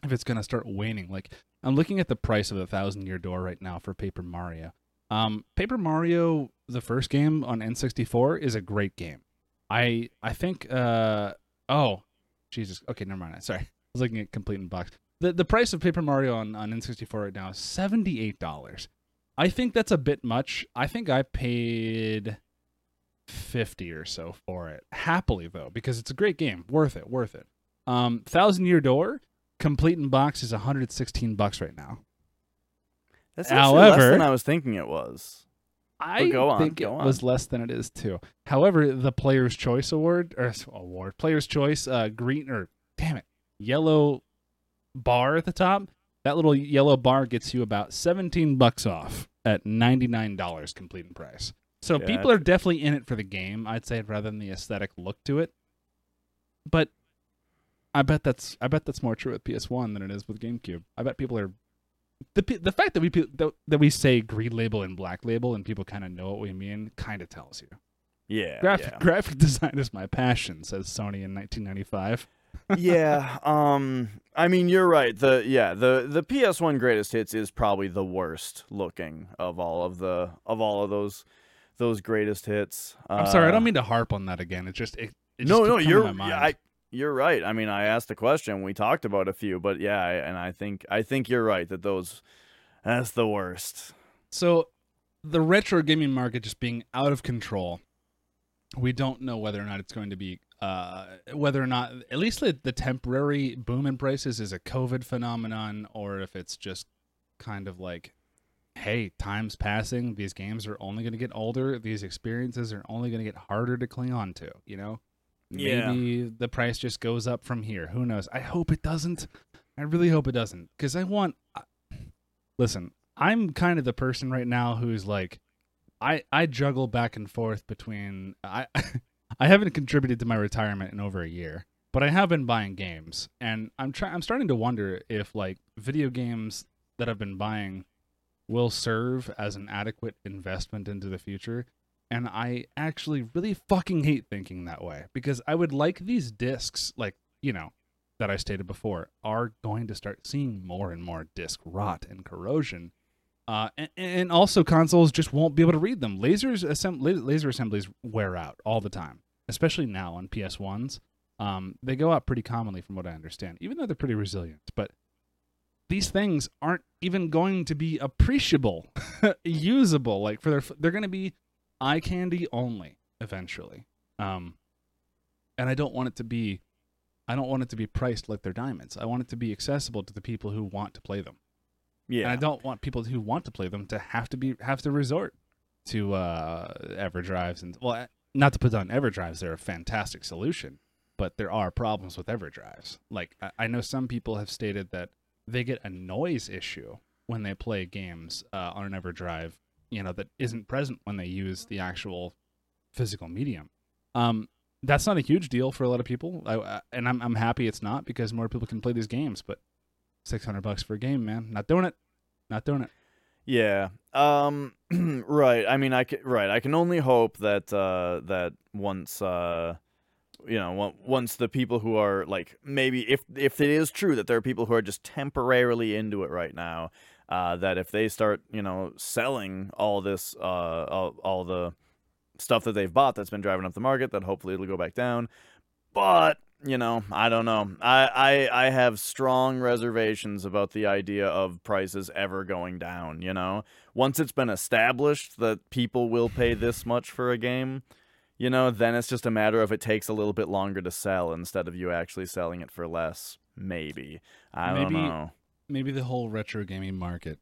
if it's gonna start waning. Like I'm looking at the price of the thousand year door right now for Paper Mario. Um, Paper Mario, the first game on N64, is a great game. I I think uh oh Jesus okay never mind sorry [laughs] I was looking at complete in box. The the price of Paper Mario on, on N64 right now is seventy eight dollars. I think that's a bit much. I think I paid 50 or so for it. Happily though, because it's a great game. Worth it, worth it. Um Thousand Year Door, complete in box is 116 bucks right now. That's actually less However- than I was thinking it was. I go on, think it was less than it is too. However, the Player's Choice Award or award, Player's Choice uh green or damn it, yellow bar at the top, that little yellow bar gets you about 17 bucks off at $99 complete in price. So Yeah, people are definitely in it for the game, I'd say, rather than the aesthetic look to it. But I bet that's I bet that's more true with PS1 than it is with GameCube. I bet people are the the fact that we that, that we say green label and black label and people kind of know what we mean kind of tells you. Yeah, Graphic yeah. graphic design is my passion, says Sony in 1995. [laughs] yeah, um I mean you're right. The yeah, the the PS1 greatest hits is probably the worst looking of all of the of all of those those greatest hits. I'm sorry, I Uh, don't mean to harp on that again. It just it, it No, just no, coming you're yeah, I you're right. I mean, I asked the question, we talked about a few, but yeah, I, and I think I think you're right that those that's the worst. So, the retro gaming market just being out of control. We don't know whether or not it's going to be, uh, whether or not at least the, the temporary boom in prices is a COVID phenomenon, or if it's just kind of like, hey, time's passing. These games are only going to get older. These experiences are only going to get harder to cling on to. You know, Yeah. maybe the price just goes up from here. Who knows? I hope it doesn't. I really hope it doesn't, because I want. Listen, I'm kind of the person right now who's like, I I juggle back and forth between I [laughs] I haven't contributed to my retirement in over a year, but I have been buying games, and I'm trying I'm starting to wonder if like video games that I've been buying will serve as an adequate investment into the future. And I actually really fucking hate thinking that way because I would like these discs, like, you know, that I stated before, are going to start seeing more and more disc rot and corrosion. Uh, and, and also, consoles just won't be able to read them. Lasers assemb- laser assemblies wear out all the time, especially now on PS1s. Um, they go out pretty commonly, from what I understand, even though they're pretty resilient. But these things aren't even going to be appreciable, [laughs] usable. Like for their, they're going to be eye candy only eventually. Um, and I don't want it to be, I don't want it to be priced like they're diamonds. I want it to be accessible to the people who want to play them. Yeah. And I don't want people who want to play them to have to be have to resort to uh, EverDrives and well, not to put on EverDrives. They're a fantastic solution, but there are problems with EverDrives. Like I, I know some people have stated that they get a noise issue when they play games uh, on an EverDrive, you know, that isn't present when they use the actual physical medium. Um, that's not a huge deal for a lot of people, I, I, and I'm I'm happy it's not because more people can play these games. But six hundred bucks for a game, man, not doing it, not doing it. Yeah. Um [clears throat] right. I mean I can right. I can only hope that uh that once uh you know, on- once the people who are like maybe if if it is true that there are people who are just temporarily into it right now, uh that if they start, you know, selling all this uh all, all the stuff that they've bought that's been driving up the market, then hopefully it'll go back down. But you know, I don't know. I, I I have strong reservations about the idea of prices ever going down, you know. Once it's been established that people will pay this much for a game, you know, then it's just a matter of it takes a little bit longer to sell instead of you actually selling it for less. Maybe. I Maybe- don't know. Maybe the whole retro gaming market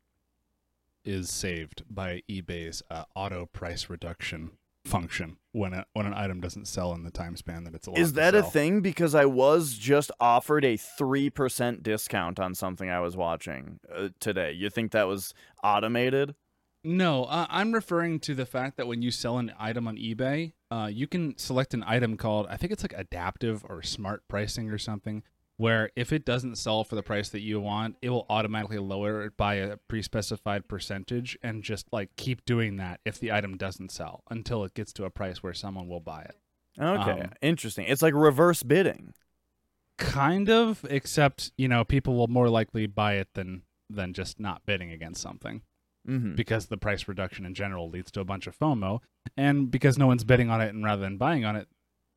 is saved by eBay's uh, auto price reduction function when a, when an item doesn't sell in the time span that it's allowed. Is that a thing? Because I was just offered a 3% discount on something I was watching uh, today. You think that was automated? No, uh, I'm referring to the fact that when you sell an item on eBay, uh, you can select an item called I think it's like adaptive or smart pricing or something, where if it doesn't sell for the price that you want, it will automatically lower it by a pre-specified percentage and just like keep doing that if the item doesn't sell until it gets to a price where someone will buy it. Okay, Um, interesting. It's like reverse bidding. Kind of, except you know people will more likely buy it than than just not bidding against something. Mm-hmm. because the price reduction in general leads to a bunch of FOMO, and because no one's bidding on it and rather than buying on it,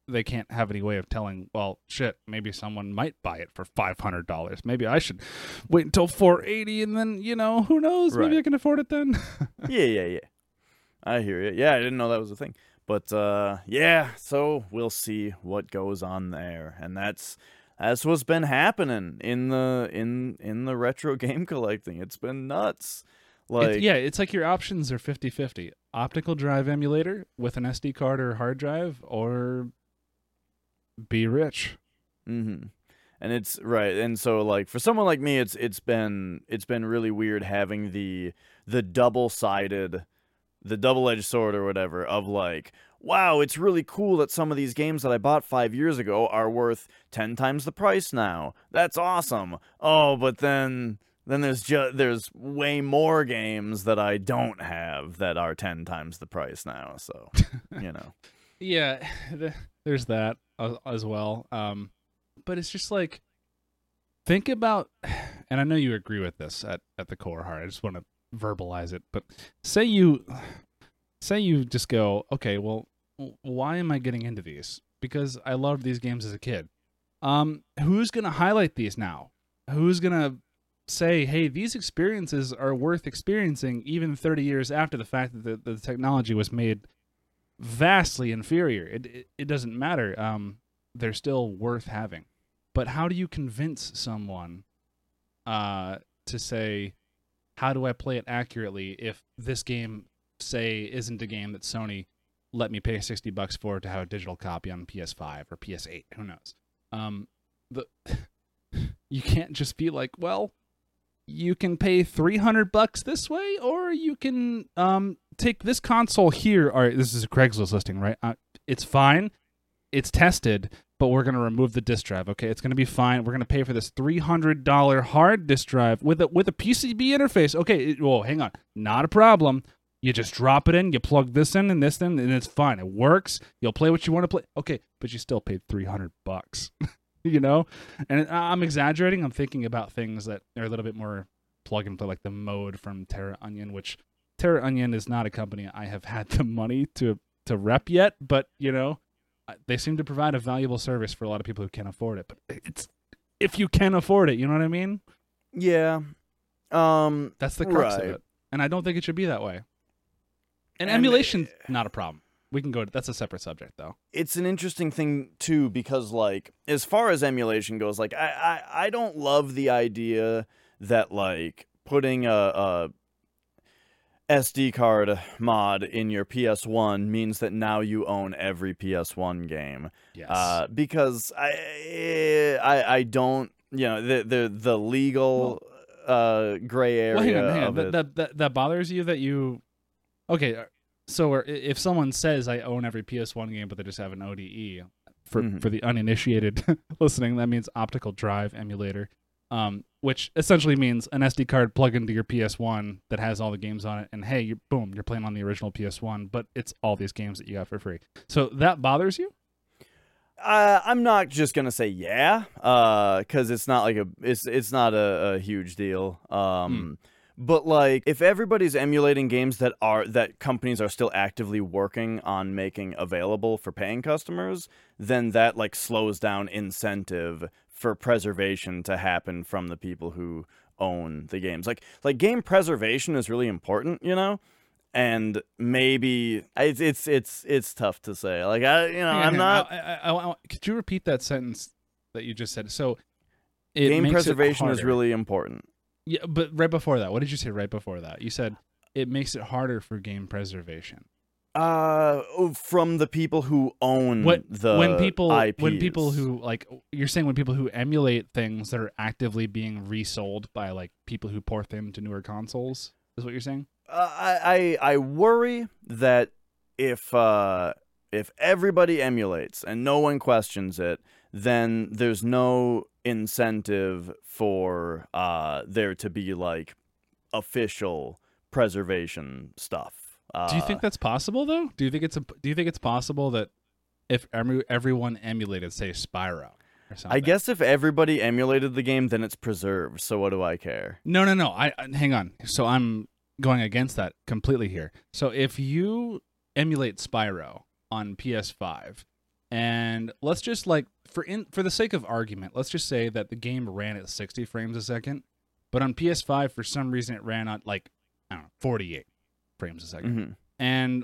they can't have any way of telling. Well, shit, maybe someone might buy it for five hundred dollars. Maybe I should wait until four eighty, and then you know who knows? Maybe I can afford it then. [laughs] yeah, yeah, yeah. I hear you. Yeah, I didn't know that was a thing. But uh yeah, so we'll see what goes on there. And that's that's what's been happening in the in in the retro [laughs] game collecting. It's been nuts. Like It's- yeah, it's like your options are 50-50. Optical drive emulator with an SD card or hard drive, or be rich. Mm-hmm. And it's right, and so like for someone like me, it's it's been it's been really weird having the the double sided the double-edged sword or whatever of like wow it's really cool that some of these games that i bought five years ago are worth 10 times the price now that's awesome oh but then then there's just there's way more games that i don't have that are 10 times the price now so [laughs] you know Yeah, [sighs] th- there's that as, as well. Um, but it's just like think about, [sighs] and I know you agree with this at at the core heart. I just want to verbalize it. But say you [sighs] say you just go, okay, well, why am I getting into these? Because I loved these games as a kid. Um, who's gonna highlight these now? Who's gonna say, hey, these experiences are worth experiencing even 30 years after the fact that the, the technology was made vastly inferior. It, it it doesn't matter. Um, they're still worth having. But how do you convince someone uh to say how do I play it accurately if this game say isn't a game that Sony let me pay 60 bucks for to have a digital copy on PS5 or PS8, who knows. Um the [laughs] you can't just be like, well, you can pay 300 bucks this way or you can um take this console here all right this is a craigslist listing right? Uh, it's fine. It's tested but we're going to remove the disk drive okay? It's going to be fine. We're going to pay for this $300 hard disk drive with a with a pcb interface. Okay it, whoa hang on. Not a problem. You just drop it in you plug this in and this in and it's fine. It works. You'll play what you want to play. Okay but you still paid 300 bucks [laughs] you know? And i'm exaggerating. I'm thinking about things that are a little bit more plug and play like the mode from Terraonion which Terraonion is not a company i have had the money to to rep yet but you know they seem to provide a valuable service for a lot of people who can't afford it but it's if you can afford it you know what i mean? Yeah. Um that's the crux Right. of it. and i don't think it should be that way. And, And, emulation's not a problem. We can go to, that's a separate subject though. It's an interesting thing too because like as far as emulation goes like i i, I don't love the idea that like putting a, a sd card mod in your ps1 means that now you own every ps1 game. Yes. Uh because i i i don't you know the the the legal uh gray area well, on, hang of That, that, that, that bothers you that you okay uh, so if someone says i own every ps1 game but they just have an ode for Mhm. for the uninitiated [laughs] listening that means optical drive emulator. Um which essentially means an sd card plug into your ps1 that has all the games on it and hey you boom you're playing on the original ps1 but it's all these games that you got for free so that bothers you Uh, I'm not just gonna say yeah, uh, because it's not like a it's it's not a, a huge deal. Um, but like if everybody's emulating games that are that companies are still actively working on making available for paying customers, then that like slows down incentive for preservation to happen from the people who own the games. Like like game preservation is really important, you know. And maybe it's it's it's it's tough to say. Like I, you know, Hang I'm hang not. I, I, I, could you repeat that sentence that you just said so it game preservation is really important. Yeah, but right before that, what did you say right before that? You said it makes it harder for game preservation. Uh, oh, from the people who own What the when people when people who like you're saying when people who emulate things that are actively being resold by like people who port them to newer consoles is what you're saying? uh, I, I I worry that if uh if everybody emulates and no one questions it, then there's no incentive for uh there to be like official preservation stuff. Uh, Do you think that's possible though? Do you think it's a, do you think it's possible that if every, everyone emulated say Spyro or something? I guess if everybody emulated the game, then it's preserved. So what do I care? No, no, no. I, I hang on. So I'm going against that completely here. So if you emulate Spyro on PS5, and let's just like for in for the sake of argument, let's just say that the game ran at 60 frames a second, but on PS5 for some reason it ran at like I don't know 48 frames a 2nd hmm and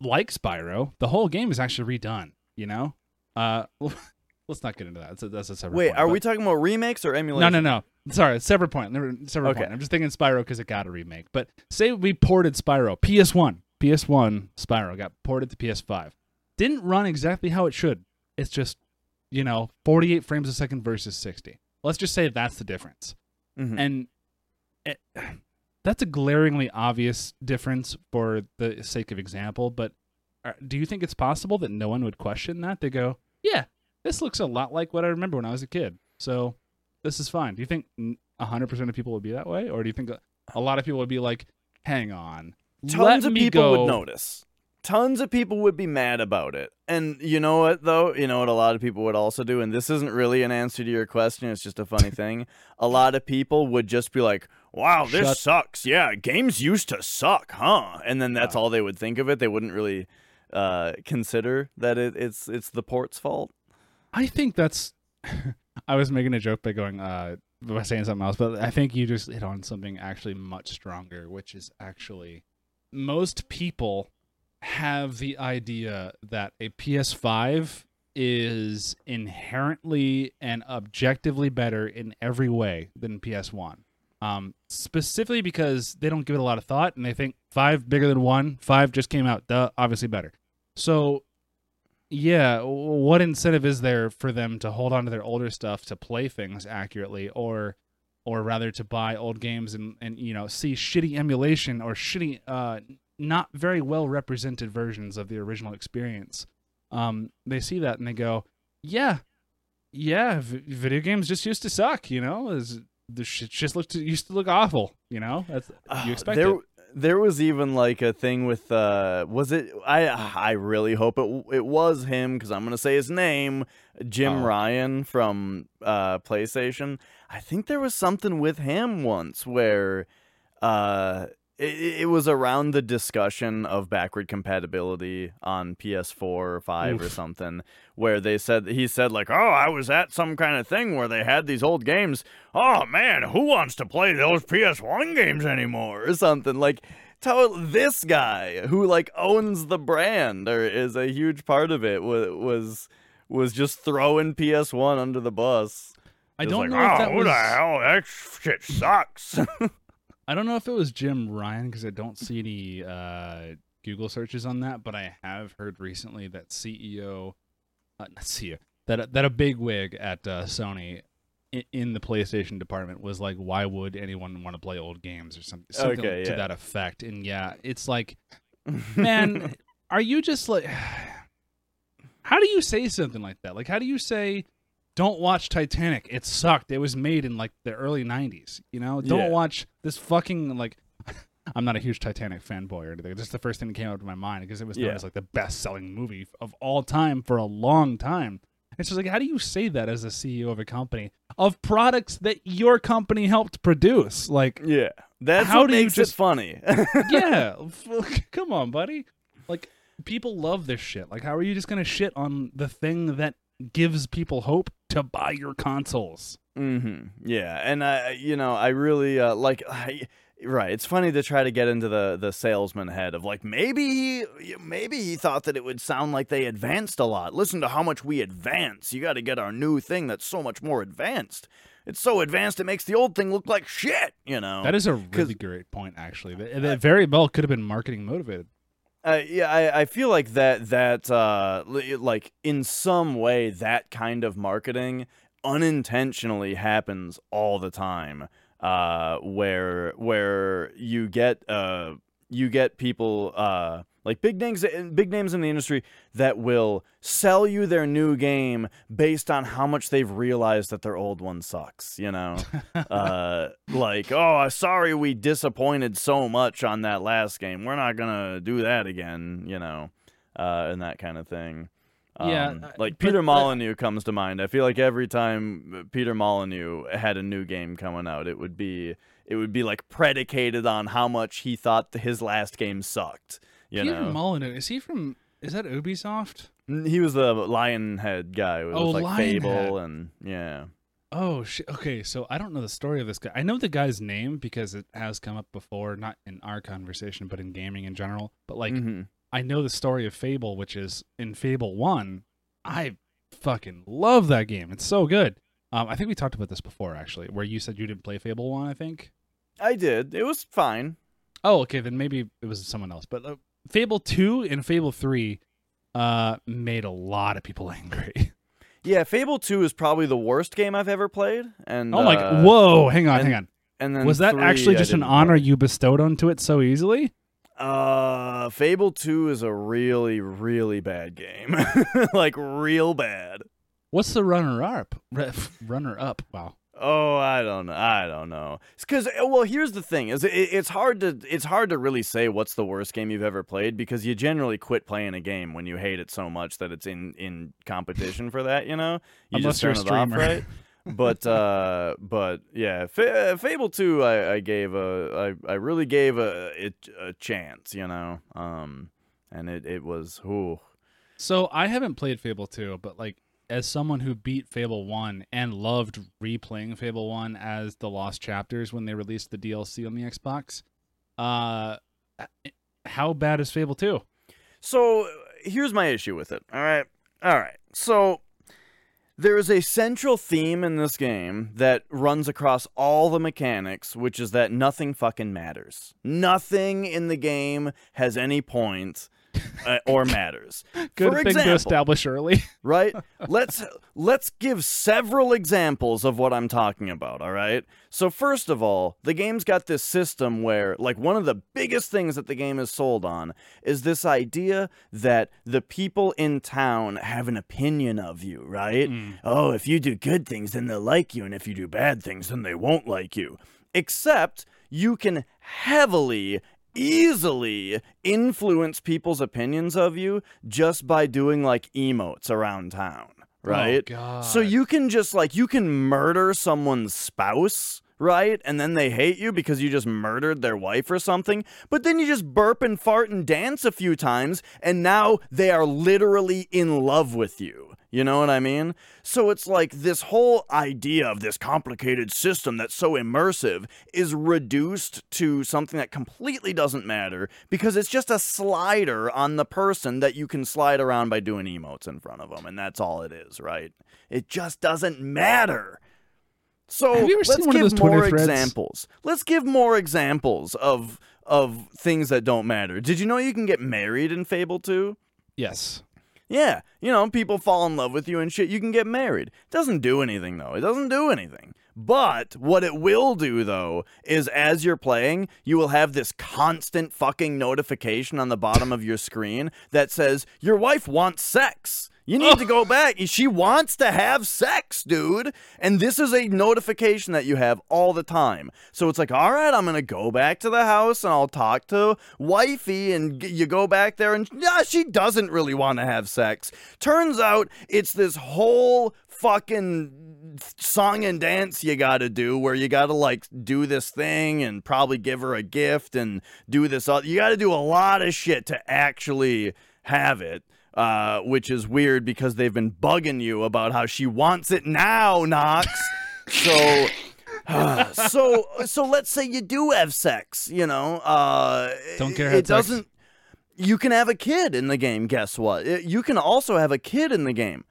like Spyro, the whole game is actually redone. You know, uh, [laughs] let's not get into that. That's a, that's a separate. Wait, point, are but- we talking about remakes or emulation? no, no. No. Sorry, separate point. Never- Separate Okay. point. I'm just thinking Spyro because it got a remake. But say we ported Spyro, PS1, PS1 Spyro got ported to PS5. Didn't run exactly how it should. It's just, you know, 48 frames a second versus 60. Let's just say that's the difference. Mhm. And it, that's a glaringly obvious difference for the sake of example. But uh, do you think it's possible that no one would question that? They go, "Yeah, this looks a lot like what I remember when I was a kid." So this is fine. Do you think hundred percent of people would be that way, or do you think a lot of people would be like, "Hang on, Tons of people go. would notice. Tons of people would be mad about it. And you know what though? You know what a lot of people would also do and this isn't really an answer to your question, it's just a funny thing. A lot of people would just be like, "Wow, this Shut- sucks. Yeah, games used to suck, huh?" And then that's all they would think of it. They wouldn't really uh, consider that it, it's it's the port's fault. I think that's. [laughs] I was making a joke by going uh by saying something else, but I think you just hit on something actually much stronger, which is actually most people have the idea that a PS5 is inherently and objectively better in every way than PS1. Um, specifically because they don't give it a lot of thought and they think five bigger than one, five just came out, duh, obviously better. So yeah, what incentive is there for them to hold on to their older stuff to play things accurately or or rather to buy old games and, and you know see shitty emulation or shitty uh not very well represented versions of the original experience um they see that and they go yeah yeah v- video games just used to suck you know Is- the shit just looked used to look awful you know that's you expect there, it There was even like a thing with uh was it I I really hope it it was him cuz I'm going to say his name Jim Oh. Ryan from uh PlayStation. I think there was something with him once where uh it, it was around the discussion of backward compatibility on PS4 or 5 or something where they said he said like, "Oh, I was at some kind of thing where they had these old games. Oh man, who wants to play those PS1 games anymore?" or something like tell this guy who like owns the brand or is a huge part of it was was was just throwing PS1 under the bus. i don't like, know if "Oh, that who was the hell that shit sucks. [laughs] I don't know if it was Jim Ryan because I don't see any uh, Google searches on that, but I have heard recently that CEO, uh, not CEO, that that a big wig at uh, Sony in, in the PlayStation department was like, "Why would anyone want to play old games or something, something Okay, to yeah. that effect?" And yeah, it's like, [laughs] man, are you just like, [sighs] how do you say something like that? Like, how do you say? Don't watch Titanic. It sucked. It was made in like the early '90s. You know, don't Yeah. watch this fucking like. [laughs] I'm not a huge Titanic fanboy or anything. Just the first thing that came up to my mind because it was known Yeah. as like the best-selling movie of all time for a long time. It's just like, how do you say that as a CEO of a company of products that your company helped produce? Like, yeah. That's How what do you makes just- it funny. [laughs] yeah, [laughs] come on, buddy. Like, people love this shit. Like, how are you just gonna shit on the thing that gives people hope to buy your consoles? hmm Yeah, and I, you know, I really uh, like. I, right, it's funny to try to get into the the salesman head of like maybe he maybe he thought that it would sound like they advanced a lot. Listen to how much we advance. You got to get our new thing that's so much more advanced. It's so advanced it makes the old thing look like shit. You know. That is a really great point, actually. That, that very well could have been marketing motivated. Uh, yeah, I, I feel like that that uh like in some way that kind of marketing unintentionally happens all the time. Uh, where where you get uh you get people uh like big names big names in the industry that will sell you their new game based on how much they've realized that their old one sucks. You know, [laughs] uh, like oh sorry we disappointed so much on that last game. We're not gonna do that again you know? Uh, and that kind of thing. Yeah, Um, uh, like peter but- molyneux comes to mind. I feel like every time peter molyneux had a new game coming out it would be it would be like predicated on how much he thought his last game sucked you Peter know Molyneux is he from? Is that Ubisoft? He was the lionhead guy with Oh, like fable Lionhead. and yeah Oh shit. Okay, so I don't know the story of this guy. I know the guy's name because it has come up before, not in our conversation, but in gaming in general. But like, Mhm. I know the story of Fable, which is in Fable One. I fucking love that game. It's so good. Um, I think we talked about this before, actually, where you said you didn't play Fable One. I think. i did it was fine Oh, okay. Then maybe it was someone else. But uh, Fable Two and Fable Three uh, made a lot of people [laughs] angry. Yeah, Fable 2 is probably the worst game I've ever played. And oh my! uh! Whoa! Hang on, and- hang on. and then Was that three actually just an honor play. you bestowed onto it so easily? Uh, Fable Two is a really, really bad game. [laughs] like real bad. What's the runner up? runner up. Wow. Oh, I don't know. I don't know. Because well, here's the thing: is it, it's hard to it's hard to really say what's the worst game you've ever played because you generally quit playing a game when you hate it so much that it's in in competition for that. You know, you Unless just you're turn a it off, streamer. right? but uh, but yeah, Fa- Fable Two, I, I gave a I, I really gave a it a chance. You know, um, and it it was ooh. So I haven't played Fable 2, but like as someone who beat Fable 1 and loved replaying Fable 1 as the Lost Chapters when they released the DLC on the Xbox, uh how bad is Fable 2? So here's my issue with it. All right. All right. So there is a central theme in this game that runs across all the mechanics, which is that nothing fucking matters. Nothing in the game has any point uh, or matters. [laughs] Good For thing to example, establish early. [laughs] right? let's let's give several examples of what I'm talking about, all right? So first of all, the game's got this system where like one of the biggest things that the game is sold on is this idea that the people in town have an opinion of you, right? Oh, if you do good things then they'll like you and if you do bad things then they won't like you. Except you can heavily easily influence people's opinions of you just by doing like emotes around town, oh, right? Oh, God. So you can just like you can murder someone's spouse, right? And then they hate you because you just murdered their wife or something. But then you just burp and fart and dance a few times and now they are literally in love with you. You know what I mean? So it's like this whole idea of this complicated system that's so immersive is reduced to something that completely doesn't matter because it's just a slider on the person that you can slide around by doing emotes in front of them, and that's all it is, right? It just doesn't matter. So Have you ever let's seen one of give more threads? examples. Let's give more examples of of things that don't matter. Did you know you can get married in Fable 2? yes. Yeah, you know, people fall in love with you and shit. You can get married. It Doesn't do anything though. It doesn't do anything. But what it will do though is as you're playing, you will have this constant fucking notification on the bottom of your screen that says your wife wants sex. You need to oh. go back. She wants to have sex, dude. And this is a notification that you have all the time. So it's like, all right, I'm going to go back to the house and I'll talk to wifey. And you go back there and yeah, she doesn't really want to have sex. Turns out it's this whole fucking song and dance you got to do where you got to like do this thing and probably give her a gift and do this. You got to do a lot of shit to actually have it uh, which is weird because they've been bugging you about how she wants it now, Knox. so, [sighs] so, so let's say you do have sex. You know, uh, Don't care It, it sex. doesn't. You can have a kid in the game. Guess what? It- you can also have a kid in the game.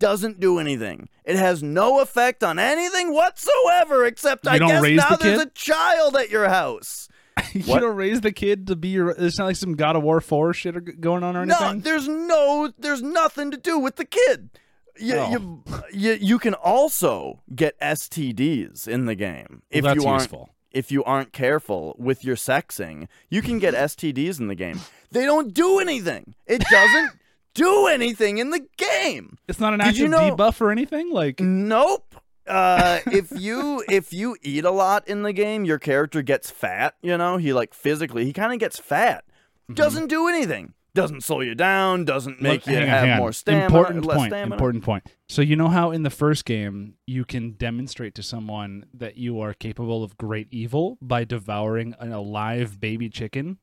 Doesn't do anything. It has no effect on anything whatsoever, except I You don't guess now the there's kid? a child at your house. [laughs] you What? don't raise the kid to be your. It's not like some God of War 4 shit going on or No, anything? there's no, there's nothing to do with the kid. You, Oh. you, you, you can also get STDs in the game if Well, you aren't useful. if you aren't careful with your sexing. You can get [laughs] STDs in the game. They don't do anything. It doesn't [laughs] do anything in the game. It's not an Did you know- debuff or anything? Like, Nope. Uh, [laughs] if you if you eat a lot in the game, your character gets fat. You know, he like physically, he kind of gets fat. Mm-hmm. Doesn't do anything. Doesn't slow you down. Doesn't make Look, you on, have more stamina. Important less point. stamina. Important point. So you know how in the first game you can demonstrate to someone that you are capable of great evil by devouring an alive baby chicken.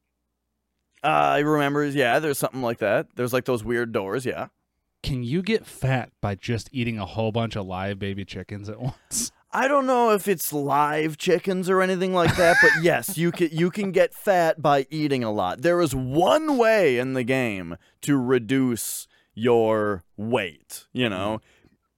Uh, I remember. Yeah, there's something like that. There's like those weird doors. Yeah. Can you get fat by just eating a whole bunch of live baby chickens at [laughs] once? I don't know if it's live chickens or anything like that, but [laughs] yes, you can you can get fat by eating a lot. There is one way in the game to reduce your weight, you mm-hmm. know.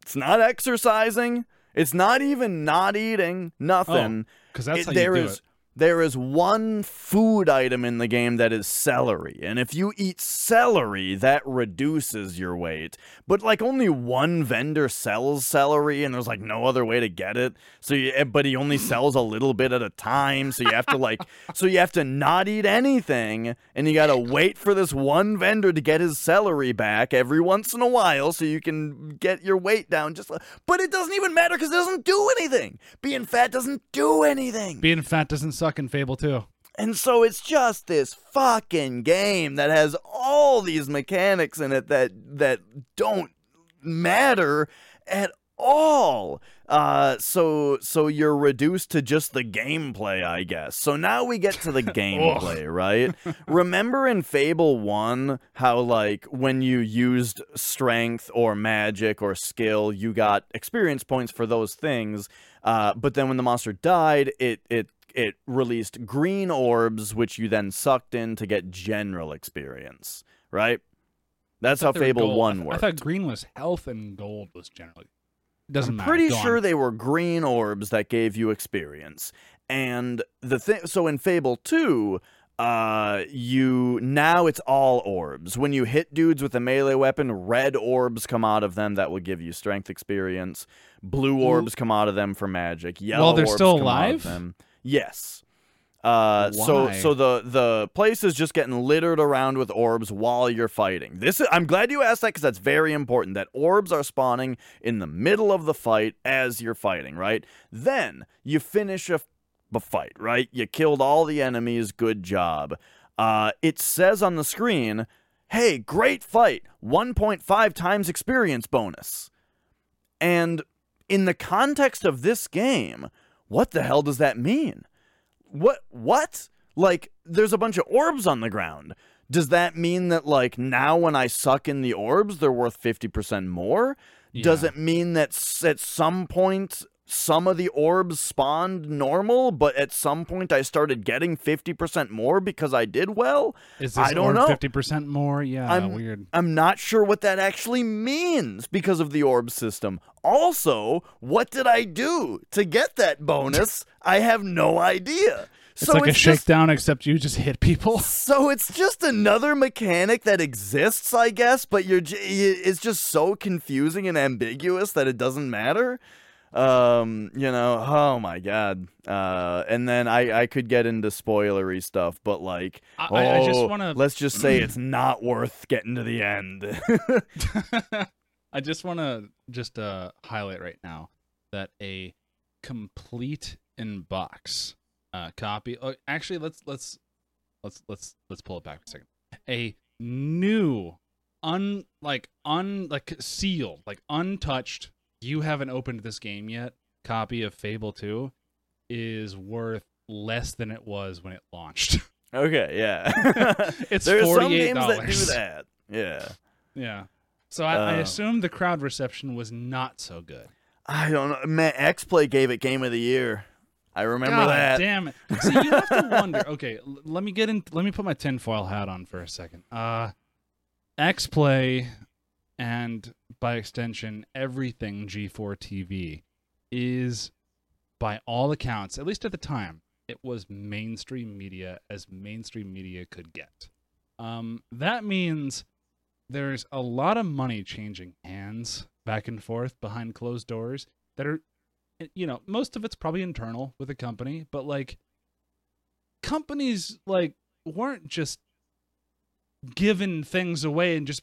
It's not exercising, it's not even not eating, nothing. Because Oh, that's It- how there you do is- it. There is one food item in the game that is celery. And if you eat celery, that reduces your weight. But like only one vendor sells celery and there's like no other way to get it. So you, eh, but he only sells a little bit at a time, so you have to like [laughs] so you have to not eat anything and you got to wait for this one vendor to get his celery back every once in a while so you can get your weight down just but it doesn't even matter cuz it doesn't do anything. Being fat doesn't do anything. Being fat doesn't suck in Fable 2. And so it's just this fucking game that has all these mechanics in it that that don't matter at all. Uh, so so you're reduced to just the gameplay, I guess. So now we get to the [laughs] gameplay, right? [laughs] Remember in Fable 1 how like when you used strength or magic or skill, you got experience points for those things. Uh, but then when the monster died, it it it released green orbs, which you then sucked in to get general experience, right? That's how Fable gold. I One th- worked. I thought green was health and gold was generally. Doesn't I'm matter. pretty Go on. sure they were green orbs that gave you experience. And the thing, so in Fable 2, uh, you now it's all orbs. When you hit dudes with a melee weapon, red orbs come out of them that will give you strength experience. Blue orbs come out of them for magic. Yellow they're orbs still come out of alive? them. Yes. Uh, so so the the place is just getting littered around with orbs while you're fighting. This is, I'm glad you asked that because that's very important. That orbs are spawning in the middle of the fight as you're fighting, right? Then you finish a, a fight, right? You killed all the enemies. Good job. Uh, it says on the screen, "Hey, great fight! 1.5 times experience bonus." And in the context of this game, what the hell does that mean? What what? Like there's a bunch of orbs on the ground. Does that mean that like now when I suck in the orbs they're worth 50% more? Does it mean that at some point some of the orbs spawned normal, but at some point I started getting 50% more because I did well? Is this I don't know. Fifty percent more? Yeah, I'm- weird. I'm not sure what that actually means because of the orb system. Also, what did I do to get that bonus? I have no idea. It's so like a it's just, shakedown, except you just hit people. [laughs] so it's just another mechanic that exists, I guess, but you're it's just so confusing and ambiguous that it doesn't matter. Um, you know, oh my god. Uh, and then I I could get into spoilery stuff, but like, I- I- I just oh, wanna- let's just say [clears throat] it's not worth getting to the end. [laughs] I just want to just uh, highlight right now that a complete in box uh, copy. Oh, actually, let's let's let's let's let's pull it back for a second. A new, un like un like sealed, like untouched. You haven't opened this game yet. Copy of Fable Two is worth less than it was when it launched. [laughs] Okay, yeah. [laughs] It's There's some $48. games that do that. Yeah. yeah. So I, I Uh. assume the crowd reception was not so good. I don't know. Man, X Play gave it Game of the Year. I remember God that. damn it! See, you have to wonder. [laughs] Okay, l- let me get in. Let me put my tinfoil hat on for a second. Uh, X Play, and by extension, everything G4 TV is, by all accounts, at least at the time, it was mainstream media as mainstream media could get. Um, that means there's a lot of money changing hands back and forth behind closed doors that are you know, most of it's probably internal with the company, but like companies like weren't just giving things away and just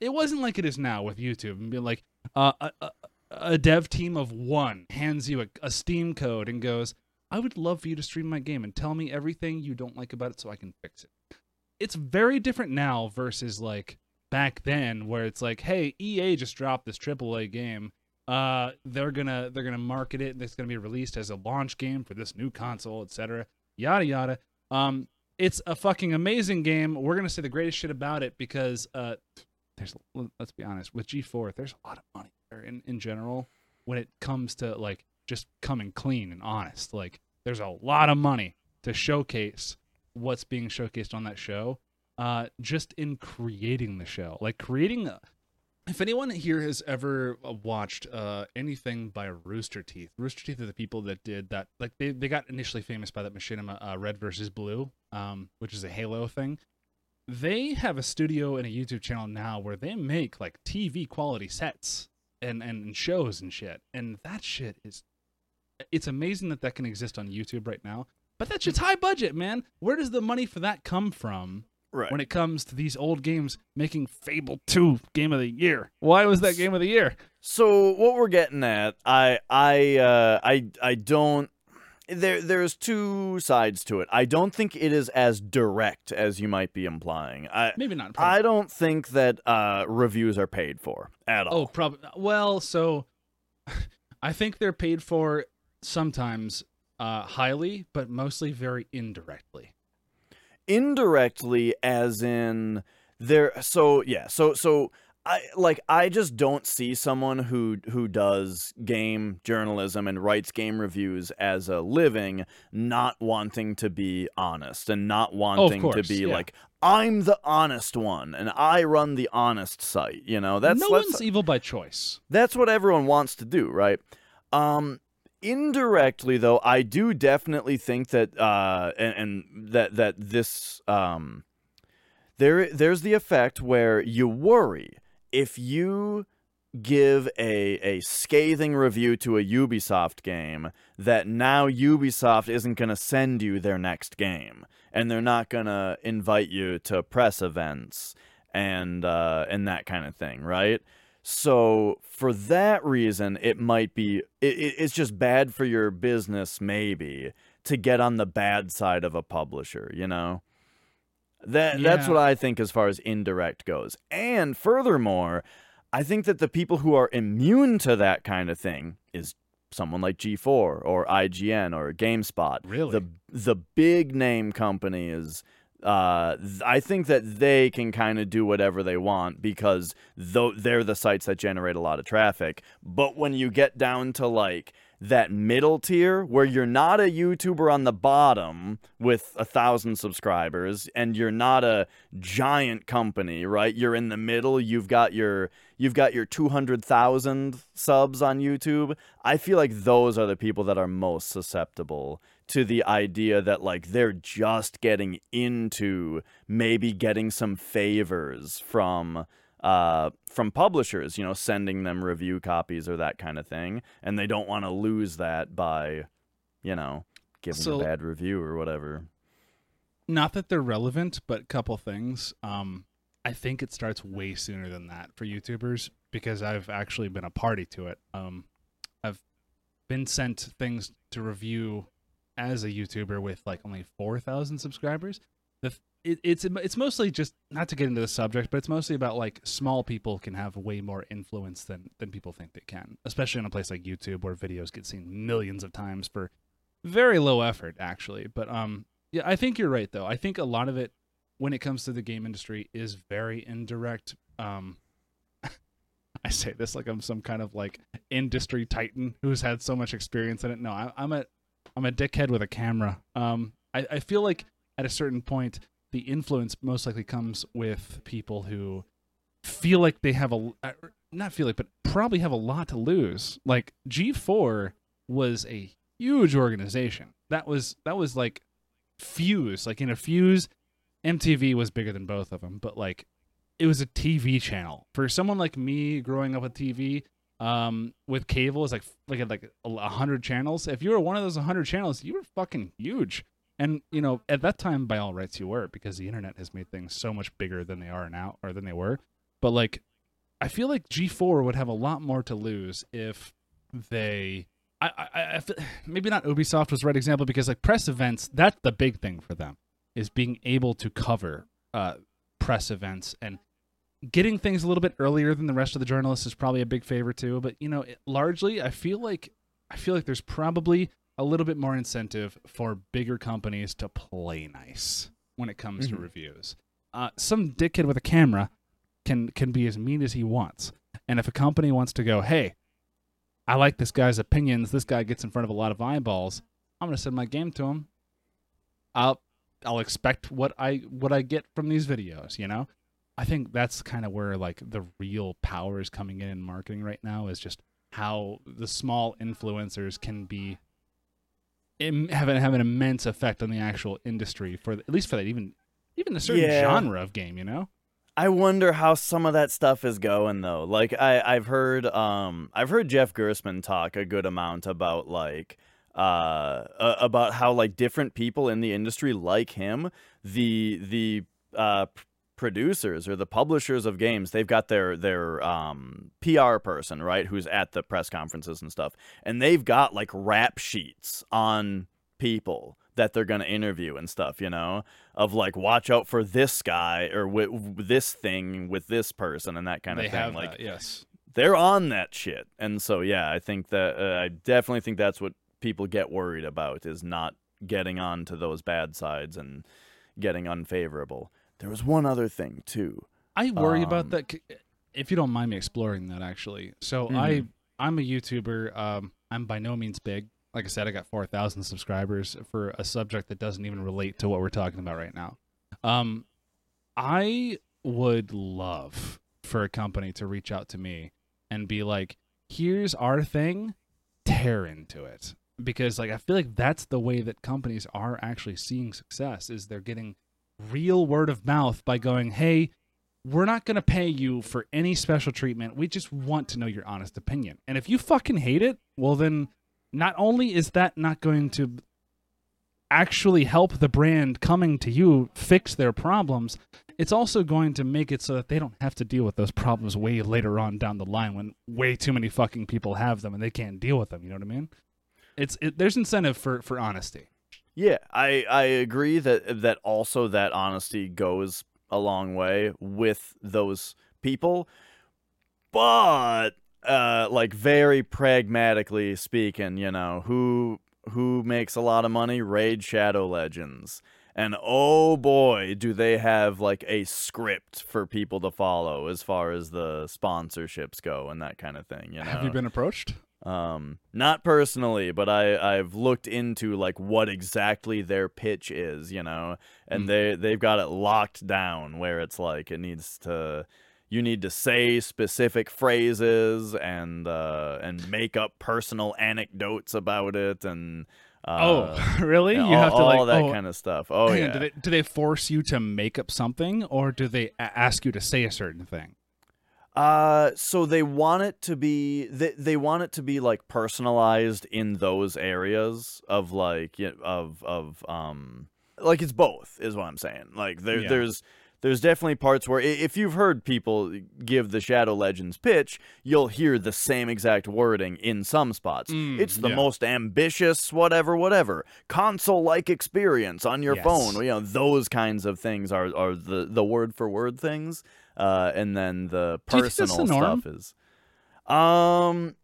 it wasn't like it is now with YouTube. And being like uh, a, a, a dev team of one hands you a, a Steam code and goes, "I would love for you to stream my game and tell me everything you don't like about it so I can fix it." It's very different now versus like back then where it's like, "Hey, EA just dropped this AAA game. Uh they're gonna they're gonna market it. And it's gonna be released as a launch game for this new console etc yada yada. Um it's a fucking amazing game. We're gonna say the greatest shit about it because uh there's let's be honest with g4 there's a lot of money there in in general when it comes to like just coming clean and honest like there's a lot of money to showcase what's being showcased on that show uh just in creating the show like creating a, if anyone here has ever uh, watched uh, anything by Rooster Teeth, Rooster Teeth are the people that did that. Like they, they got initially famous by that machinima uh, Red versus Blue, um, which is a Halo thing. They have a studio and a YouTube channel now where they make like TV quality sets and and shows and shit, and that shit is. It's amazing that that can exist on YouTube right now, but that shit's high budget, man. Where does the money for that come from? Right. when it comes to these old games making Fable 2 game of the year. Why was that game of the year? So what we're getting at, I I uh, I I don't. There there's two sides to it. I don't think it is as direct as you might be implying. I Maybe not. I don't think that uh, reviews are paid for at all. oh, probably. Well, so [laughs] I think they're paid for sometimes uh, highly, but mostly very indirectly. indirectly as in there so yeah so so I like I just don't see someone who who does game journalism and writes game reviews as a living not wanting to be honest and not wanting to course, be yeah. like I'm the honest one and I run the honest site you know that's no that's, one's evil by choice. that's what everyone wants to do, right? Um, indirectly, though, I do definitely think that, uh, and, and that that this, um, there there's the effect where you worry if you give a a scathing review to a Ubisoft game that now Ubisoft isn't going to send you their next game and they're not going to invite you to press events and uh and that kind of thing, right? So for that reason, it might be it, it- it's just bad for your business maybe to get on the bad side of a publisher, you know. That that's what I think as far as indirect goes. And furthermore, I think that the people who are immune to that kind of thing is someone like G4 or IGN or GameSpot. Really? The the big name companies uh, I think that they can kind of do whatever they want because though they're the sites that generate a lot of traffic. But when you get down to like that middle tier where you're not a YouTuber on the bottom with a thousand subscribers and you're not a giant company, right? You're in the middle. You've got your you've got your two hundred thousand subs on YouTube. I feel like those are the people that are most susceptible to the idea that like they're just getting into maybe getting some favors from uh from publishers you know sending them review copies or that kind of thing and they don't want to lose that by you know giving So- a bad review or whatever Not that they're relevant, but a couple things. Um, I think it starts way sooner than that for YouTubers because I've actually been a party to it. Um, I've been sent things to review as a YouTuber with like only four thousand subscribers. The th- it, it's it's mostly just not to get into the subject, but it's mostly about like small people can have way more influence than than people think they can, especially on a place like YouTube where videos get seen millions of times for very low effort actually. But um, yeah, I think you're right though. I think a lot of it when it comes to the game industry is very indirect. Um, [laughs] I say this like I'm some kind of like industry titan who's had so much experience in it. No, I, I'm a I'm a dickhead with a camera. Um, I, I feel like at a certain point the influence most likely comes with people who feel like they have a uh, not feel like but probably have a lot to lose. Like G4 was a huge organization. That was that was like Fuse. Like in a Fuse, MTV was bigger than both of them, but like it was a TV channel for someone like me growing up with TV. Um, with cable is like like like a hundred channels. If you were one of those hundred channels, you were fucking huge. And you know, at that time, by all rights, you were because the internet has made things so much bigger than they are now, or than they were. But like, I feel like G4 would have a lot more to lose if they. I, I, I [sighs] maybe not Ubisoft was the right example because like press events, that's the big thing for them is being able to cover uh, press events and getting things a little bit earlier than the rest of the journalists is probably a big favor too. But you know, it, largely, I feel like I feel like there's probably a little bit more incentive for bigger companies to play nice when it comes to Mhm. reviews. Uh, some dickhead with a camera can can be as mean as he wants, and if a company wants to go, hey, I like this guy's opinions. This guy gets in front of a lot of eyeballs. I'm gonna send my game to him. I'll I'll expect what I what I get from these videos, you know. I think that's kind of where like the real power is coming in in marketing right now is just how the small influencers can be have an, have an immense effect on the actual industry for at least for that even even a certain Yeah. genre of game, you know? I wonder how some of that stuff is going though. Like I, I've heard, um, I've heard Jeff Gerstmann talk a good amount about like, uh, uh, about how like different people in the industry like him, the the uh, producers or the publishers of games, they've got their their um PR person right, who's at the press conferences and stuff, and they've got like rap sheets on people that they're going to interview and stuff, you know, of like watch out for this guy or wi- this thing with this person and that kind of they thing. have like that, yes. they're on that shit. And so yeah, I think that uh, I definitely think that's what people get worried about is not getting on to those bad sides and getting unfavorable. There was one other thing too. I worry about Um, that if you don't mind me exploring that actually. So Mhm. I I'm a YouTuber. Um, I'm by no means big. Like I said, I got four thousand subscribers for a subject that doesn't even relate to what we're talking about right now. Um, I would love for a company to reach out to me and be like, "Here's our thing, tear into it." Because like I feel like that's the way that companies are actually seeing success is they're getting real word of mouth by going, "Hey, we're not going to pay you for any special treatment. We just want to know your honest opinion. And if you fucking hate it, well, then not only is that not going to actually help the brand coming to you fix their problems, it's also going to make it so that they don't have to deal with those problems way later on down the line when way too many fucking people have them and they can't deal with them. You know what I mean? It's it, there's incentive for for honesty. Yeah, I I agree that that also that honesty goes a long way with those people, but uh, like very pragmatically speaking, you know who who makes a lot of money? Raid Shadow Legends. And oh boy, do they have like a script for people to follow as far as the sponsorships go and that kind of thing. You know, Have you been approached? Um, not personally, but I I've looked into like what exactly their pitch is, you know, and Mm. they they've got it locked down where it's like it needs to you need to say specific phrases and uh and make up personal anecdotes about it and uh, oh, [laughs] really? you have to like all that oh, kind of stuff. Oh [clears throat] yeah. do they do they force you to make up something or do they ask you to say a certain thing? Uh, so they want it to be they, they want it to be like personalized in those areas of like y- of of um like it's both is what I'm saying. Like there Yeah. there's there's definitely parts where if you've heard people give the Shadow Legends pitch, you'll hear the same exact wording in some spots. Mm, it's the yeah. most ambitious whatever whatever console like experience on your Yes. phone. You know those kinds of things are are the the word for word things. Uh, and then the Do you think that's personal the stuff is um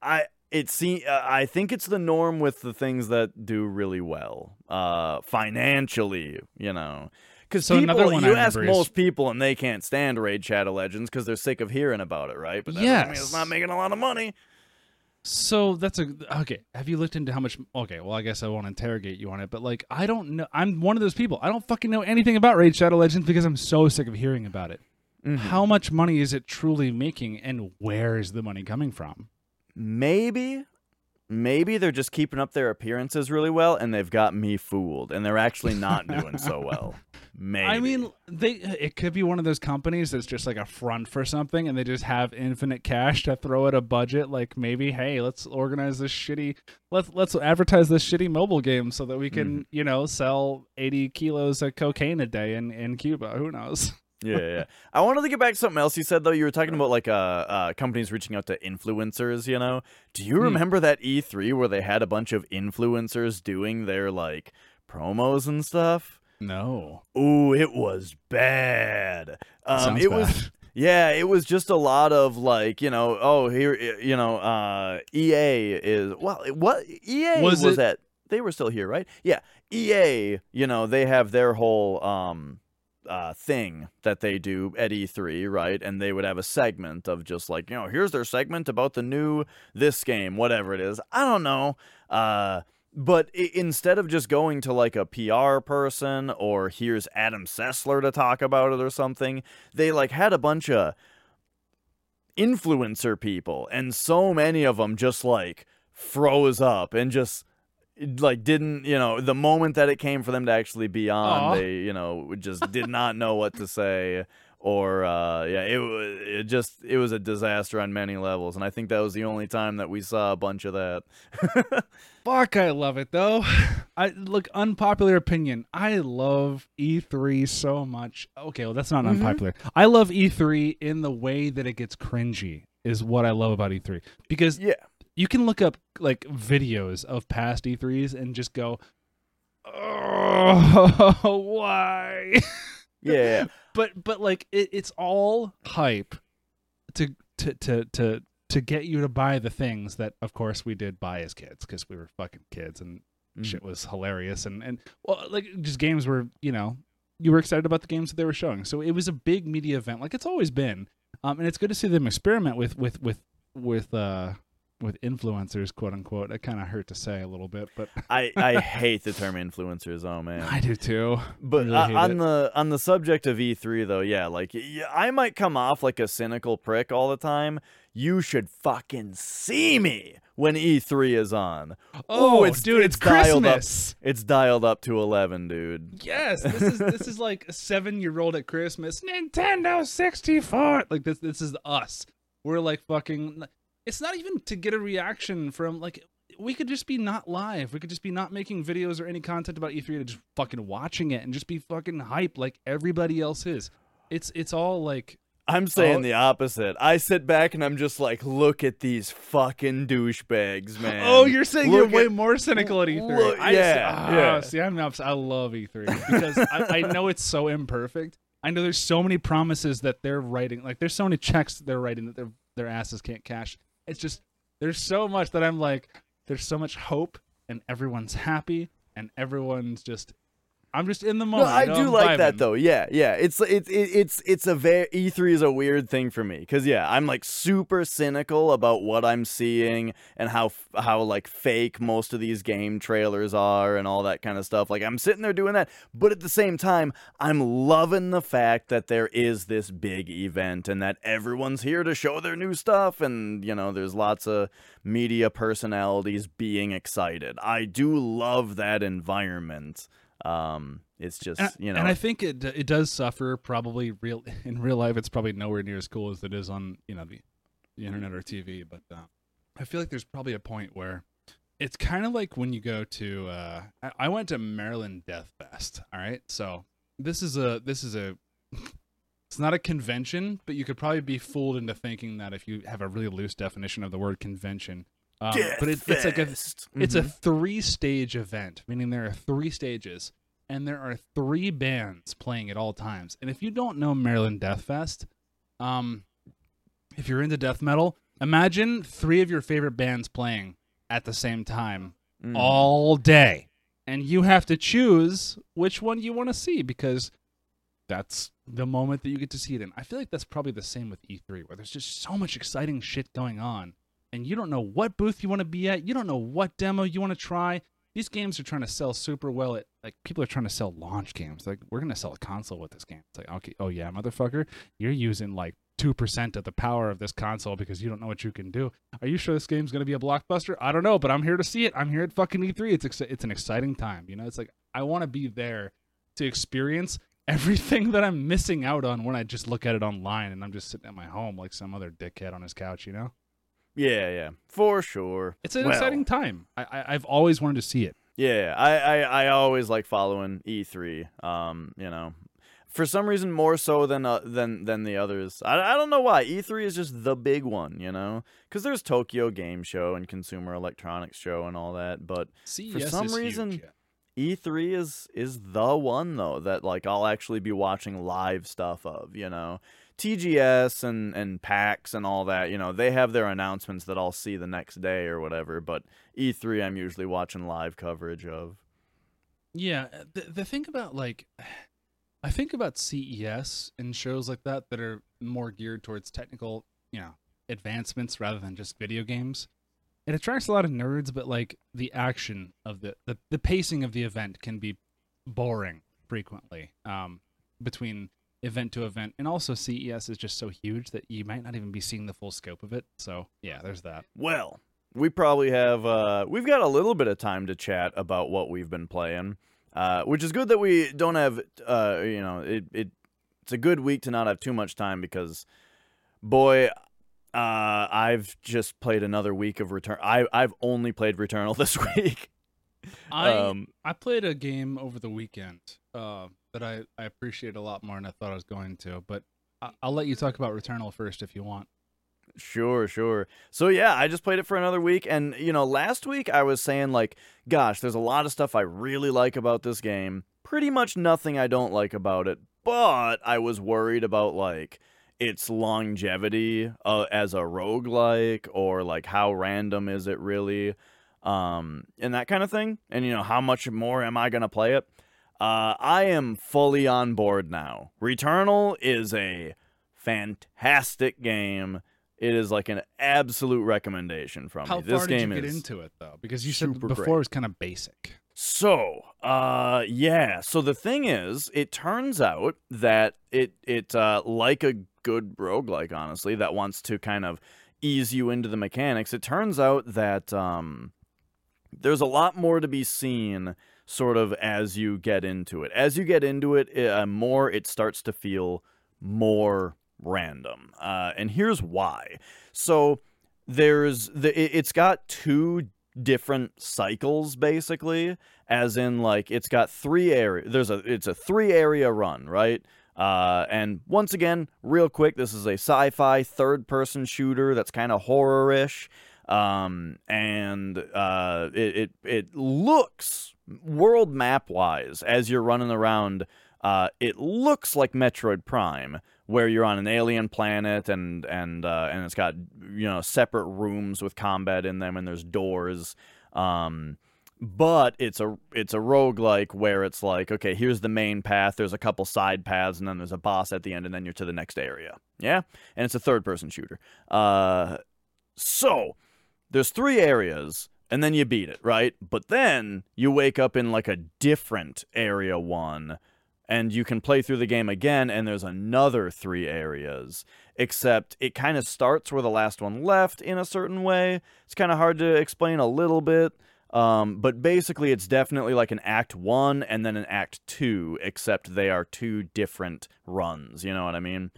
i it see uh, i think it's the norm with the things that do really well uh financially you know because So people another one you I ask is- most people and they can't stand raid shadow legends because they're sick of hearing about it right but that doesn't mean it's not making a lot of money So that's a okay. Have you looked into how much? Okay, well, I guess I won't interrogate you on it, but like, I don't know. I'm one of those people. I don't fucking know anything about Raid Shadow Legends because I'm so sick of hearing about it. Mm-hmm. How much money is it truly making, and where is the money coming from? maybe maybe they're just keeping up their appearances really well and they've got me fooled and they're actually not doing so [laughs] well maybe I mean, they it could be one of those companies that's just like a front for something, and they just have infinite cash to throw at a budget. Like maybe, hey, let's organize this shitty, let's let's advertise this shitty mobile game so that we can, Mm-hmm. you know, sell eighty kilos of cocaine a day in in Cuba. Who knows? [laughs] yeah, yeah. [laughs] I wanted to get back to something else you said though. You were talking about like uh, uh companies reaching out to influencers. You know, do you Hmm. remember that E3 where they had a bunch of influencers doing their like promos and stuff? No. Ooh, it was bad. Um, it was. [laughs] Yeah, it was just a lot of like, you know, oh here, you know, uh, EA is well, what EA Was was, it- at? They were still here, right? Yeah, EA. You know, they have their whole um uh, thing that they do at E3, right? And they would have a segment of just like, you know, here's their segment about the new this game, whatever it is. I don't know. Uh, but i- instead of just going to like a PR person or here's Adam Sessler to talk about it or something, they like had a bunch of influencer people and so many of them just like froze up and just like didn't you know the moment that it came for them to actually be on Aw. they you know just did not know what to say or uh yeah it was it just it was a disaster on many levels and i think that was the only time that we saw a bunch of that [laughs] Fuck, I love it though. I look unpopular opinion. I love E3 so much. Okay, well that's not Mhm. unpopular. I love E3 in the way that it gets cringy. Is what I love about E3 because yeah you can look up like videos of past E3s and just go, oh, [laughs] why? [laughs] yeah but but like it, it's all hype to to to to to get you to buy the things that of course we did buy as kids because we were fucking kids and Mhm. shit was hilarious and and well like just games were you know you were excited about the games that they were showing so it was a big media event like it's always been um and it's good to see them experiment with with with with uh with influencers quote unquote that kind of hurt to say a little bit but [laughs] i i hate the term influencers oh man i do too But really uh, on it. the on the subject of E3 though, yeah, like I might come off like a cynical prick all the time. You should fucking see me when E3 is on. oh it's- dude it's it's, dialed up. christmas It's dialed up to 11, dude. Yes, this is this is like a seven year old at Christmas. Nintendo sixty four. Like this this is us. We're like fucking. It's not even to get a reaction from like. We could just be not live. We could just be not making videos or any content about E3 to just fucking watching it and just be fucking hype like everybody else is. It's it's all like I'm saying Oh. the opposite. I sit back and I'm just like, look at these fucking douchebags, man. Oh, you're saying Look you're way at- more cynical at E3. look- I, yeah, ah, yeah. See, I'm not. I love E3 because I, I know it's so imperfect. I know there's so many promises that they're writing. Like there's so many checks that they're writing that their their asses can't cash. It's just there's so much that I'm like, there's so much hope and everyone's happy and everyone's just. I'm just in the No, moment. I you know, do I'm like that though. Yeah, yeah. It's it's it's it's a very E3 is a weird thing for me because yeah, I'm like super cynical about what I'm seeing and how how like fake most of these game trailers are and all that kind of stuff. Like I'm sitting there doing that, but at the same time, I'm loving the fact that there is this big event and that everyone's here to show their new stuff and you know, there's lots of media personalities being excited. I do love that environment. Um, it's just And, you know, and I think it it does suffer probably real [laughs] in real life. It's probably nowhere near as cool as it is on you know the, the internet or TV. But uh, I feel like there's probably a point where it's kind of like when you go to. Uh, I, I went to Maryland Deathfest. All right, so this is a this is a. [laughs] It's not a convention, but you could probably be fooled into thinking that if you have a really loose definition of the word convention. Um, but it, it's like a Deathfest. it's a Mhm. three stage event, meaning there are three stages, and there are three bands playing at all times. And if you don't know Maryland Deathfest, um, if you're into death metal, imagine three of your favorite bands playing at the same time Mm. all day. And you have to choose which one you want to see because that's the moment that you get to see it in. I feel like that's probably the same with E3, where there's just so much exciting shit going on, and you don't know what booth you want to be at. You don't know what demo you want to try. These games are trying to sell super well. At like people are trying to sell launch games. Like we're gonna sell a console with this game. It's like okay, oh yeah, motherfucker, you're using like two percent of the power of this console because you don't know what you can do. Are you sure this game's gonna be a blockbuster? I don't know, but I'm here to see it. I'm here at fucking E3. It's ex- it's an exciting time. You know, it's like I want to be there to experience everything that I'm missing out on when I just look at it online and I'm just sitting at my home like some other dickhead on his couch. You know, Yeah, yeah, for sure. it's an Well, exciting time. I, I I've always wanted to see it. Yeah, I, I, I always like following E3. Um, you know, for some reason more so than uh, than than the others. I, I don't know why. E3 is just the big one, you know, because there's Tokyo Game Show and Consumer Electronics Show and all that. But CES some is huge, reason- yeah. E3 is is the one though that like I'll actually be watching live stuff of, you know. TGS and and PAX and all that, you know, they have their announcements that I'll see the next day or whatever, but E3 I'm usually watching live coverage of. Yeah, uh, the the thing about like, [sighs] I think about CES and shows like that that are more geared towards technical, you know, advancements rather than just video games. it attracts a lot of nerds, but like the action of the the, the pacing of the event can be boring frequently. Um, between event to event, and also CES is just so huge that you might not even be seeing the full scope of it. So yeah, there's that. Well, we probably have uh, we've got a little bit of time to chat about what we've been playing, uh, which is good that we don't have uh, you know it, it it's a good week to not have too much time because boy uh, I've just played another week of Return. I I've only played Returnal [laughs] this week. I um, I played a game over the weekend uh, that I I appreciate a lot more than I thought I was going to, but I, I'll let you talk about Returnal first if you want. Sure, sure. So yeah, I just played it for another week and you know, last week I was saying like, gosh, there's a lot of stuff I really like about this game. Pretty much nothing I don't like about it, but I was worried about like its longevity uh, as a roguelike or like how random is it really um and that kind of thing and you know how much more am i going to play it uh i am fully on board now returnal is a fantastic game it is like an absolute recommendation from how me this far game did you get is into it though because you said before great. it was kind of basic so, uh, yeah. So the thing is, it turns out that it it uh, like a good roguelike, honestly, that wants to kind of ease you into the mechanics. It turns out that um, there's a lot more to be seen, sort of as you get into it. As you get into it, uh, more it starts to feel more random, uh, and here's why. So there's the it- it's got two different cycles basically as in like it's got three area there's a it's a three area run right uh, and once again real quick this is a sci-fi third person shooter that's kind of horror-ish um, and uh, it, it it looks world map wise as you're running around uh, it looks like Metroid Prime, where you're on an alien planet and and uh, and it's got you know separate rooms with combat in them and there's doors. Um, but it's a it's a roguelike where it's like okay here's the main path there's a couple side paths and then there's a boss at the end and then you're to the next area. Yeah? And it's a third person shooter. Uh so there's three areas and then you beat it right? But then you wake up in like a different area one and you can play through the game again and there's another three areas except it kind of starts where the last one left in a certain way. It's kind of hard to explain a little bit um, but basically it's definitely like an act one and then an act two except they are two different runs you know what i mean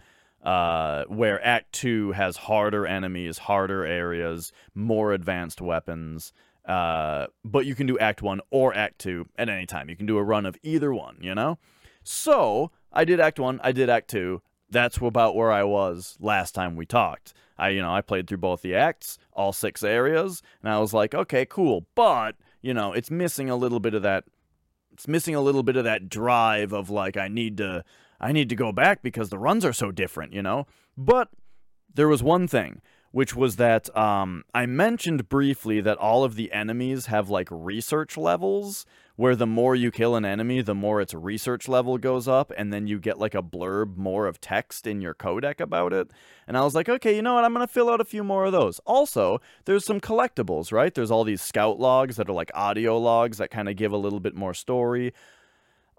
uh, where act two has harder enemies harder areas more advanced weapons uh, but you can do act one or act two at any time you can do a run of either one you know so I did Act One, I did Act Two. That's about where I was last time we talked. I, you know, I played through both the acts, all six areas, and I was like, okay, cool. But you know, it's missing a little bit of that. It's missing a little bit of that drive of like, I need to, I need to go back because the runs are so different, you know. But there was one thing, which was that um, I mentioned briefly that all of the enemies have like research levels, where the more you kill an enemy, the more its research level goes up, and then you get like a blurb more of text in your codec about it. And I was like, okay, you know what? I'm going to fill out a few more of those. Also, there's some collectibles, right? There's all these scout logs that are like audio logs that kind of give a little bit more story.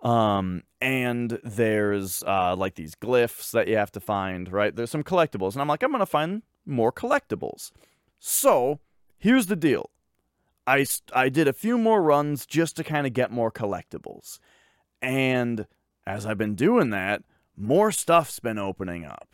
Um, and there's uh, like these glyphs that you have to find, right? There's some collectibles. And I'm like, I'm going to find more collectibles. So here's the deal I, I did a few more runs just to kind of get more collectibles. And as I've been doing that, more stuff's been opening up.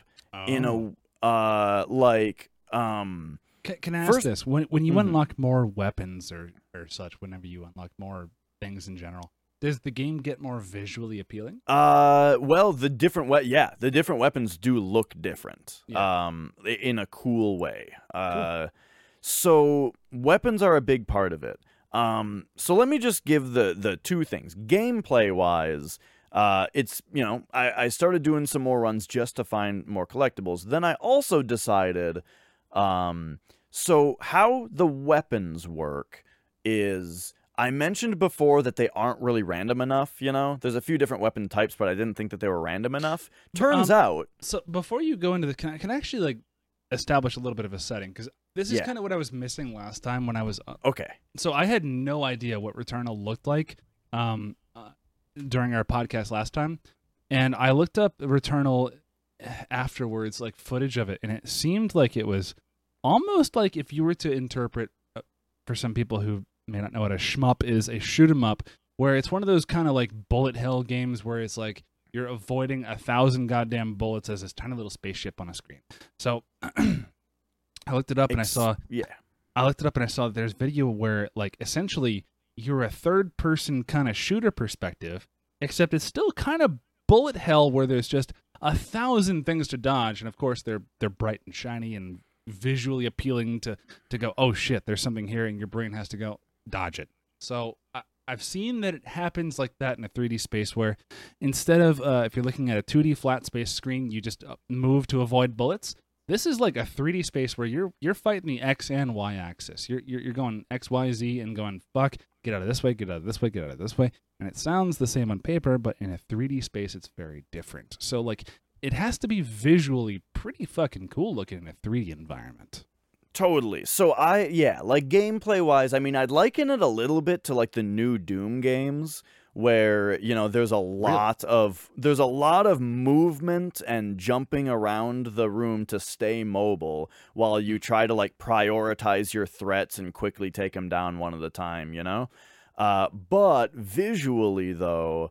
In Oh. a uh like um Can, can I ask First- this? When when you Mhm. unlock more weapons or or such, whenever you unlock more things in general, does the game get more visually appealing? uh well the different we- yeah, the different weapons do look different. Yeah. Um in a cool way. Uh so weapons are a big part of it. Um so let me just give the the two things. Gameplay wise, uh, it's you know I, I started doing some more runs just to find more collectibles. Then I also decided, um, so how the weapons work is I mentioned before that they aren't really random enough. You know, there's a few different weapon types, but I didn't think that they were random enough. Turns Um, out, So before you go into the, can I, can I actually like establish a little bit of a setting? Because This is Yeah. kind of what I was missing last time when I was. Uh, Okay. so I had no idea what Returnal looked like um, uh, during our podcast last time, and I looked up Returnal afterwards, like footage of it, and it seemed like it was almost like if you were to interpret, uh, for some people who may not know what a shmup is, a shoot 'em up, where it's one of those kind of like bullet hell games where it's like you're avoiding a thousand goddamn bullets as this tiny little spaceship on a screen. So [clears throat] I looked it up and I saw Yeah. I looked it up and I saw that there's video where like essentially you're a third person kind of shooter perspective, except it's still kind of bullet hell where there's just a thousand things to dodge, and of course they're they're bright and shiny and visually appealing to to go, oh shit, there's something here, and your brain has to go dodge it. So I, I've seen that it happens like that in a 3D space where instead of uh, if you're looking at a 2D flat space screen, you just uh, move to avoid bullets. This is like a 3D space where you're you're fighting the X and Y axis. You're you're, you're going X Y Z and going fuck, get out of this way, get out of this way, get out of this way. And it sounds the same on paper, but in a 3D space, it's very different. So like it has to be visually pretty fucking cool looking in a 3D environment. Totally. So I yeah, like gameplay wise, I mean I'd liken it a little bit to like the new Doom games where, you know, there's a lot of there's a lot of movement and jumping around the room to stay mobile while you try to like prioritize your threats and quickly take them down one at a time, you know? Uh but visually though,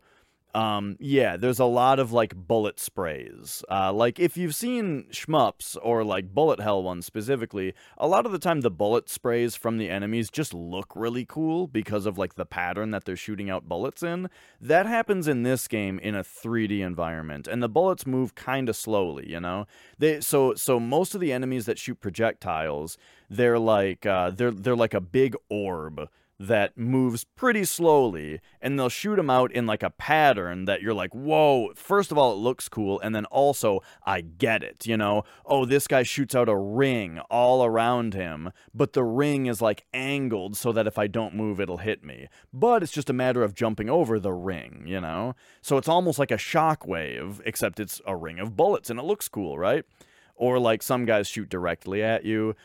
um, yeah, there's a lot of like bullet sprays. Uh, like if you've seen shmups or like bullet hell ones specifically, a lot of the time the bullet sprays from the enemies just look really cool because of like the pattern that they're shooting out bullets in. That happens in this game in a 3D environment, and the bullets move kind of slowly. You know, they so so most of the enemies that shoot projectiles, they're like uh, they're they're like a big orb that moves pretty slowly and they'll shoot them out in like a pattern that you're like whoa first of all it looks cool and then also i get it you know? Oh this guy shoots out a ring all around him but the ring is like angled so that if i don't move it'll hit me. But it's just a matter of jumping over the ring you know? So it's almost like a shockwave except it's a ring of bullets and it looks cool right or like some guys shoot directly at you.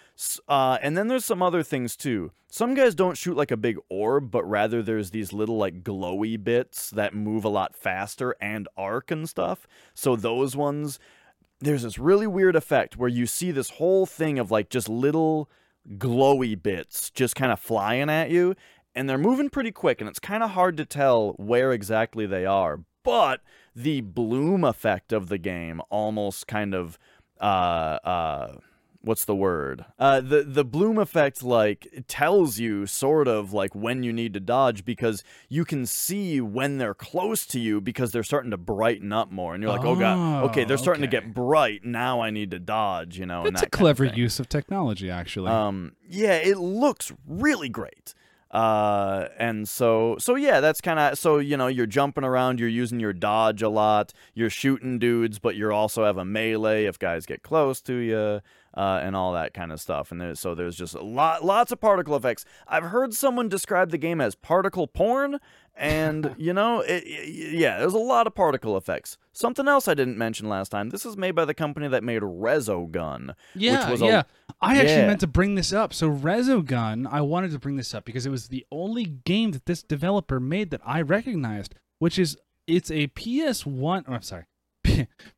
Uh, and then there's some other things too. Some guys don't shoot like a big orb, but rather there's these little like glowy bits that move a lot faster and arc and stuff. So those ones, there's this really weird effect where you see this whole thing of like just little glowy bits just kind of flying at you, and they're moving pretty quick, and it's kind of hard to tell where exactly they are. But the bloom effect of the game almost kind of uh uh what's the word uh the the bloom effect like tells you sort of like when you need to dodge because you can see when they're close to you because they're starting to brighten up more and you're like oh, god okay they're starting to get bright now i need to dodge you know It's a that of clever thing. use of technology, actually. Um, yeah, it looks really great. Uh, and so, so yeah, that's kind of so you know you're jumping around, you're using your dodge a lot, you're shooting dudes, but you also have a melee if guys get close to you, uh, and all that kind of stuff. And there's, so there's just a lot, lots of particle effects. I've heard someone describe the game as particle porn, and [laughs] you know, it, it- yeah, there's a lot of particle effects. Something else I didn't mention last time. This is made by the company that made Resogun. Yeah, was a- yeah. I actually Yeah. meant to bring this up. So Resogun, I wanted to bring this up because it was the only game that this developer made that I recognized, which is it's a PS1. Oh, I'm sorry, [laughs]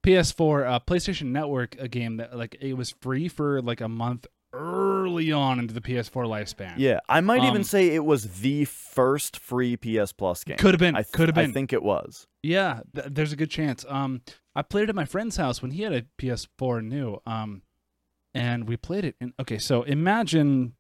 PS4, uh, PlayStation Network, a game that like it was free for like a month early on into the PS4 lifespan. Yeah, I might Um, even say it was the first free PS Plus game. Could have been, I th- could have been. I think it was. Yeah, th- there's a good chance. Um, I played it at my friend's house when he had a PS4 new. Um, and we played it. And okay, so imagine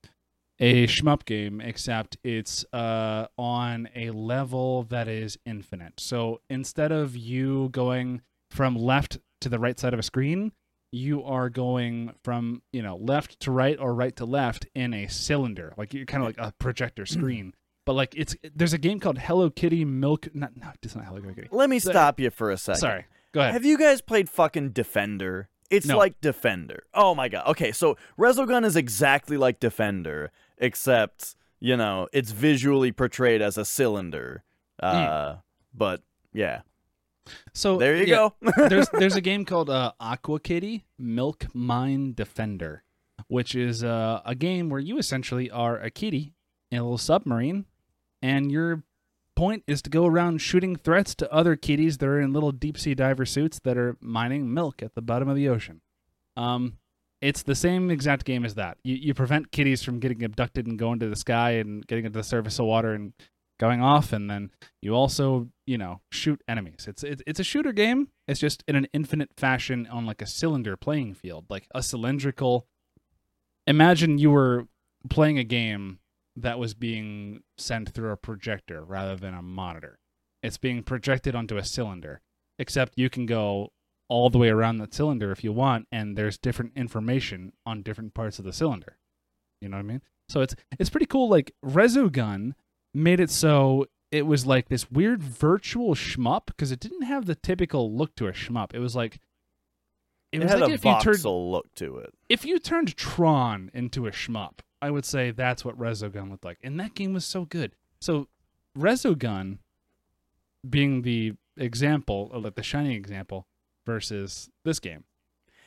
a shmup game, except it's uh on a level that is infinite. So instead of you going from left to the right side of a screen, you are going from you know left to right or right to left in a cylinder, like you're kind of like a projector [clears throat] screen. But like it's there's a game called Hello Kitty Milk. Not no, it's not Hello Kitty. Let me So- stop you for a second. Sorry, go ahead. Have you guys played fucking Defender? It's No. like Defender. Oh my god. Okay, so Resogun is exactly like Defender, except you know it's visually portrayed as a cylinder. Uh, but yeah, so there you yeah, go. [laughs] there's there's a game called uh, Aqua Kitty Milk Mine Defender. which is uh, a game where you essentially are a kitty in a little submarine, and your point is to go around shooting threats to other kitties that are in little deep sea diver suits that are mining milk at the bottom of the ocean. Um, it's the same exact game as that. You, you prevent kitties from getting abducted and going to the sky and getting into the surface of water and going off, and then you also, you know, shoot enemies. It's it's, it's a shooter game. It's just in an infinite fashion on like a cylinder playing field, like a cylindrical. Imagine you were playing a game that was being sent through a projector rather than a monitor. It's being projected onto a cylinder, except you can go all the way around the cylinder if you want, and there's different information on different parts of the cylinder. You know what I mean? So it's it's pretty cool. Like Resogun made it so it was like this weird virtual shmup because it didn't have the typical look to a shmup. It was like It, was had like a if you voxel turned look to it. if you turned Tron into a shmup, I would say that's what Resogun looked like. And that game was so good. So Resogun being the example, or like the shining example, versus this game.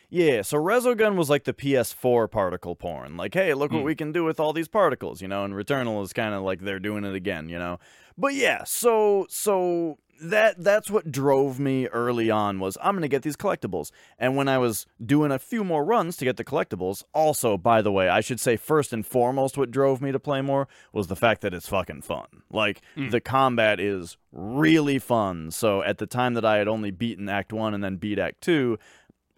Yeah, so Resogun was like the PS4 particle porn. Like, hey, look what Hmm. we can do with all these particles, you know, and Returnal is kind of like they're doing it again, you know. But yeah, so so that that's what drove me early on was I'm going to get these collectibles. And when I was doing a few more runs to get the collectibles, also by the way, I should say first and foremost what drove me to play more was the fact that it's fucking fun. Like Mm. the combat is really fun. So at the time that I had only beaten Act 1 and then beat Act 2,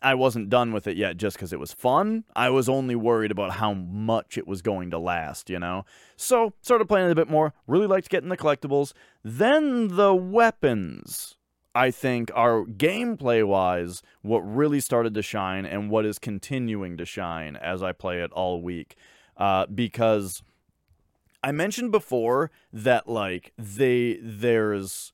I wasn't done with it yet just because it was fun. I was only worried about how much it was going to last, you know? So, started playing it a bit more. Really liked getting the collectibles. Then the weapons, I think, are gameplay wise what really started to shine and what is continuing to shine as I play it all week. Uh, because I mentioned before that, like, they, there's.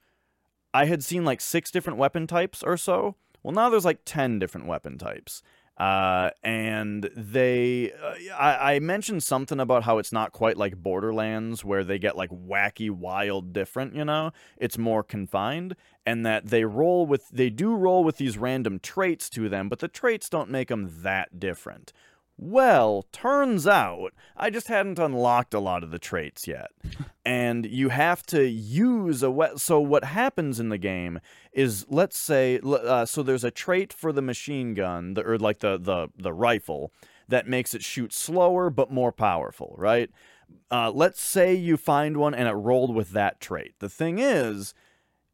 I had seen like six different weapon types or so. Well, now there's like 10 different weapon types. Uh, and they, uh, I, I mentioned something about how it's not quite like Borderlands where they get like wacky, wild, different, you know? It's more confined, and that they roll with, they do roll with these random traits to them, but the traits don't make them that different. Well, turns out I just hadn't unlocked a lot of the traits yet. [laughs] and you have to use a we- so what happens in the game is let's say uh, so there's a trait for the machine gun the, or like the, the the rifle that makes it shoot slower but more powerful, right? Uh, let's say you find one and it rolled with that trait. The thing is,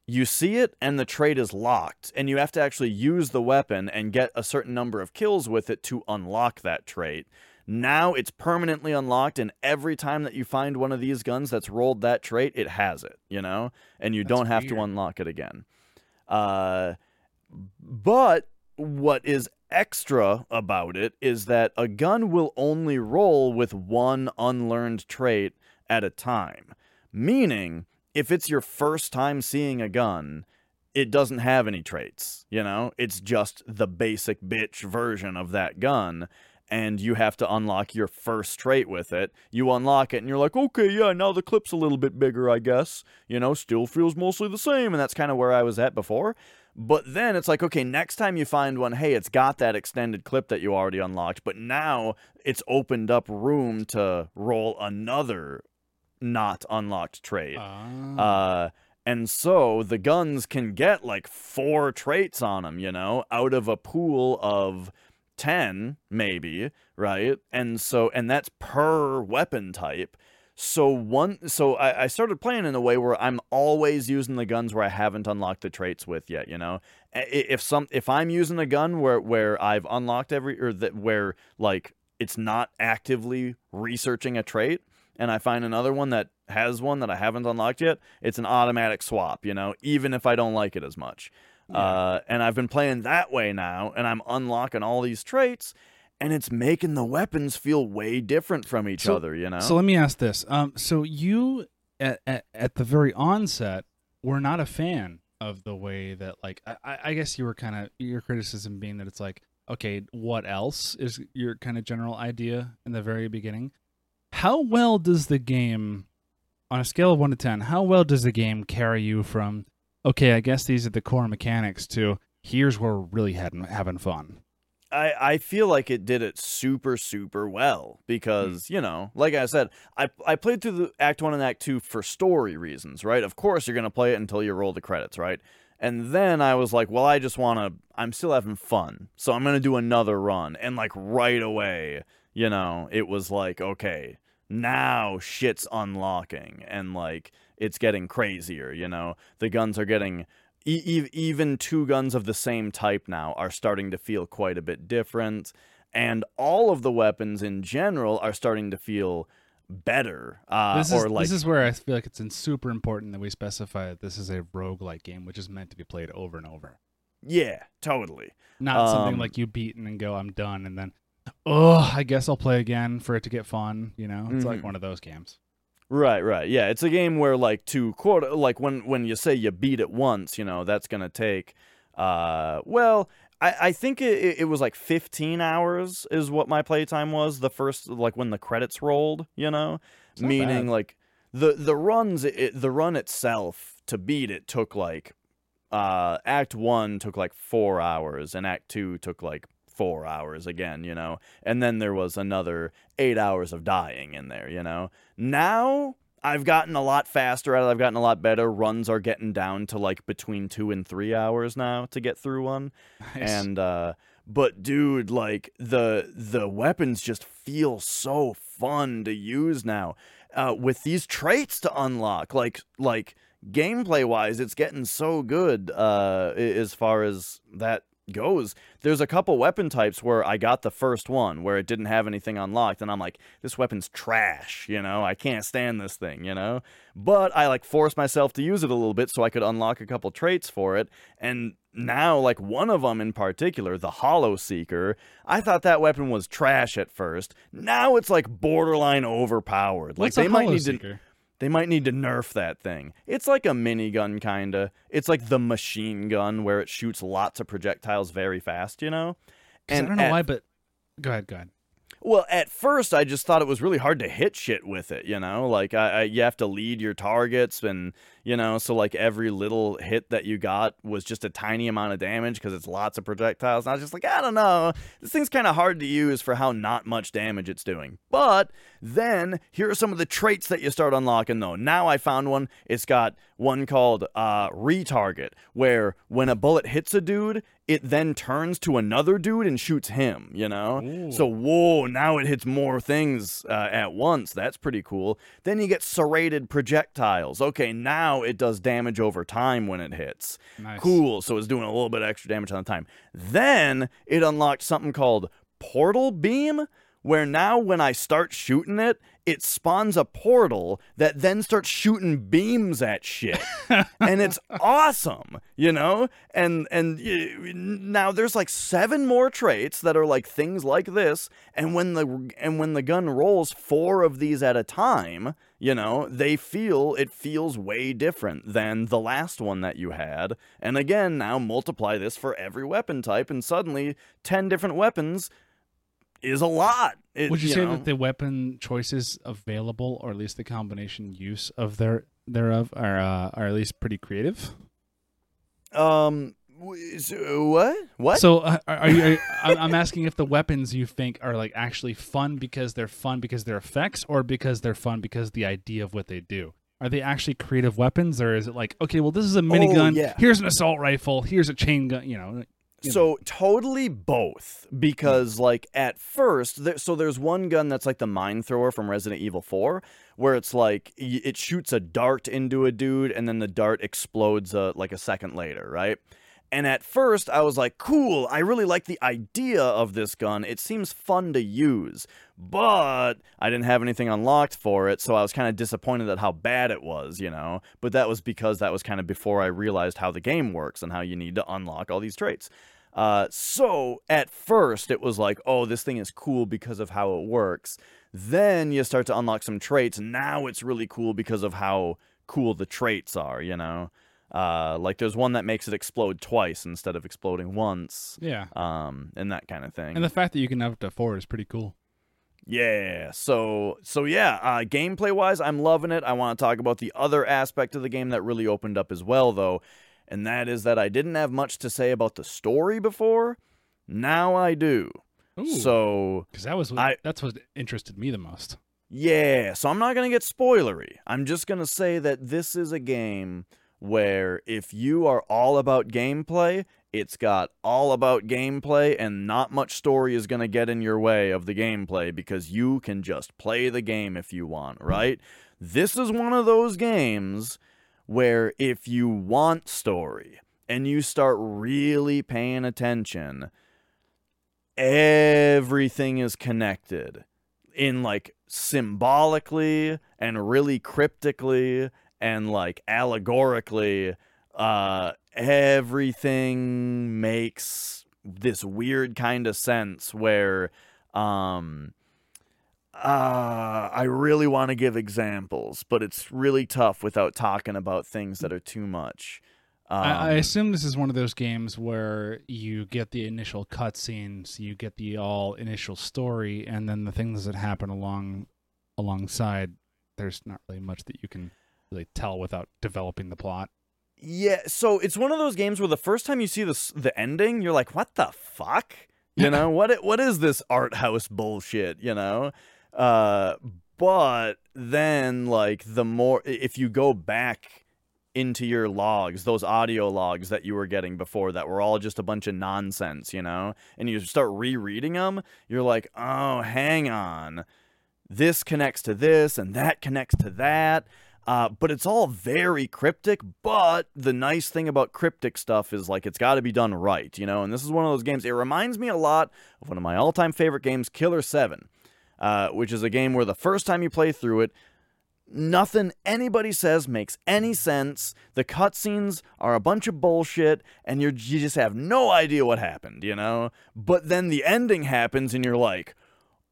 you see it and the trait is locked, and you have to actually use the weapon and get a certain number of kills with it to unlock that trait. Now it's permanently unlocked, and every time that you find one of these guns that's rolled that trait, it has it, you know? And you That's don't have to unlock it again. Uh, but what is extra about it is that a gun will only roll with one unlearned trait at a time. Meaning, if it's your first time seeing a gun, it doesn't have any traits, you know? It's just the basic bitch version of that gun. And you have to unlock your first trait with it. You unlock it, and you're like, okay, yeah, now the clip's a little bit bigger, I guess. You know, still feels mostly the same. And that's kind of where I was at before. But then it's like, okay, next time you find one, hey, it's got that extended clip that you already unlocked, but now it's opened up room to roll another not unlocked trait. Ah. Uh, and so the guns can get like four traits on them, you know, out of a pool of 10, maybe, right? And so, and that's per weapon type. So one, so I, I started playing in a way where I'm always using the guns where I haven't unlocked the traits with yet. You know, if some, if I'm using a gun where where I've unlocked every or that where like it's not actively researching a trait, and I find another one that has one that I haven't unlocked yet, it's an automatic swap. You know, even if I don't like it as much. Uh, and I've been playing that way now, and I'm unlocking all these traits, and it's making the weapons feel way different from each So- other. You know. So let me ask this. Um, so you at, at at the very onset were not a fan of the way that like I- I, I guess you were kind of your criticism being that it's like okay what else is your kind of general idea in the very beginning. How well does the game, on a scale of one to ten, how well does the game carry you from okay I guess these are the core mechanics to here's where we're really having having fun. I, I feel like it did it super super well because hmm. you know like i said I, I played through the act 1 and act 2 for story reasons right? Of course you're going to play it until you roll the credits right? And then i was like well i just want to i'm still having fun so i'm going to do another run. And like right away you know it was like okay now shit's unlocking and like it's getting crazier you know the guns are getting e- even two guns of the same type now are starting to feel quite a bit different and all of the weapons in general are starting to feel better uh, this is like this is where I feel like it's in super important that we specify that this is a roguelike game, which is meant to be played over and over. yeah totally Not something Um, like you beat and then go, I'm done, and then, oh, I guess I'll play again for it to get fun. You know, it's like Mhm. one of those games. Right, right. Yeah, it's a game where like to quote like when when you say you beat it once, you know, that's going to take uh well, I I think it it was like 15 hours is what my playtime was the first like when the credits rolled, you know, meaning bad. like the the runs it, the run itself to beat it took like uh act 1 took like 4 hours and act 2 took like 4 hours again, you know. And then there was another 8 hours of dying in there, you know. Now I've gotten a lot faster at it. I've gotten a lot better. Runs are getting down to like between 2 and 3 hours now to get through one Nice. and uh but dude like the the weapons just feel so fun to use now uh with these traits to unlock like like gameplay wise it's getting so good uh as far as that goes there's a couple weapon types where i got the first one where it didn't have anything unlocked and i'm like this weapon's trash you know? I can't stand this thing you know? But i like forced myself to use it a little bit so i could unlock a couple traits for it and now like one of them in particular the Hollowseeker i thought that weapon was trash at first. Now it's like borderline overpowered. Like What's they might need to Seeker? They might need to nerf that thing. It's like a minigun kinda. It's like the machine gun where it shoots lots of projectiles very fast, you know? 'Cause I don't know at- why, but go ahead, go ahead. Well, at first I just thought it was really hard to hit shit with it, you know? Like I, I you have to lead your targets and, you know, so like every little hit that you got was just a tiny amount of damage because it's lots of projectiles. And I was just like, I don't know. This thing's kind of hard to use for how not much damage it's doing. But then here are some of the traits that you start unlocking though. Now I found one. It's got one called uh, retarget, where when a bullet hits a dude, it then turns to another dude and shoots him. You know. Ooh. So whoa, now it hits more things uh, at once. That's pretty cool. Then you get serrated projectiles. Okay, now it does damage over time when it hits. Nice. Cool. So it's doing a little bit extra damage on the time. Then it unlocked something called Portal Beam, where now when I start shooting it, it spawns a portal that then starts shooting beams at shit. [laughs] and it's awesome, you know? And and now there's like seven more traits that are like things like this, and when the and when the gun rolls four of these at a time, you know, they feel it feels way different than the last one that you had. And again, now multiply this for every weapon type and suddenly 10 different weapons is a lot. It- Would you, say know? that the weapon choices available, or at least the combination use of their thereof, are uh, are at least pretty creative? um so- what? What? So, uh, are, you? Are, [laughs] I'm I'm asking if the weapons you think are like actually fun because they're fun because they're effects, or because they're fun because the idea of what they do. Are they actually creative weapons, or is it like, okay, well, this is a minigun. Oh, yeah. Here's an assault rifle. Here's a chain gun. You know. So totally both because like at first there, so there's one gun that's like the mine thrower from Resident Evil 4 where it's like it shoots a dart into a dude and then the dart explodes uh, like a second later, right? And at first I was like, "Cool, I really like the idea of this gun. It seems fun to use." But I didn't have anything unlocked for it, so I was kind of disappointed at how bad it was, you know. But that was because that was kind of before I realized how the game works and how you need to unlock all these traits. Uh, so at first it was like, oh, this thing is cool because of how it works. Then you start to unlock some traits. Now it's really cool because of how cool the traits are, you know? Uh, like there's one that makes it explode twice instead of exploding once. yeah. Um, and that kind of thing. And the fact that you can have up to four is pretty cool. Yeah. So so yeah, uh, gameplay wise, I'm loving it. I want to talk about the other aspect of the game that really opened up as well, though, and that is that I didn't have much to say about the story before. Now I do. Ooh, So because that was what, I- that's what interested me the most. Yeah, so I'm not going to get spoilery. I'm just going to say that this is a game where if you are all about gameplay, it's got all about gameplay, and not much story is going to get in your way of the gameplay because you can just play the game if you want, right? This is one of those games where if you want story and you start really paying attention, everything is connected in like symbolically and really cryptically and like allegorically. Uh everything makes this weird kind of sense where um uh I really want to give examples but it's really tough without talking about things that are too much um, I, I assume this is one of those games where you get the initial cutscenes, you get the all initial story, and then the things that happen along alongside. There's not really much that you can really tell without developing the plot. Yeah, so it's one of those games where the first time you see the the ending, you're like, "What the fuck?" You [laughs] know what? What is this art house bullshit? You know, uh, but then like the more if you go back into your logs, those audio logs that you were getting before that were all just a bunch of nonsense, you know, and you start rereading them, you're like, "Oh, hang on." This connects to this and that connects to that. Uh, but it's all very cryptic. But the nice thing about cryptic stuff is like it's got to be done right, you know. And this is one of those games. It reminds me a lot of one of my all-time favorite games, Killer Seven, uh, which is a game where the first time you play through it, nothing anybody says makes any sense. The cutscenes are a bunch of bullshit, and you're you just have no idea what happened, you know. But then the ending happens, and you're like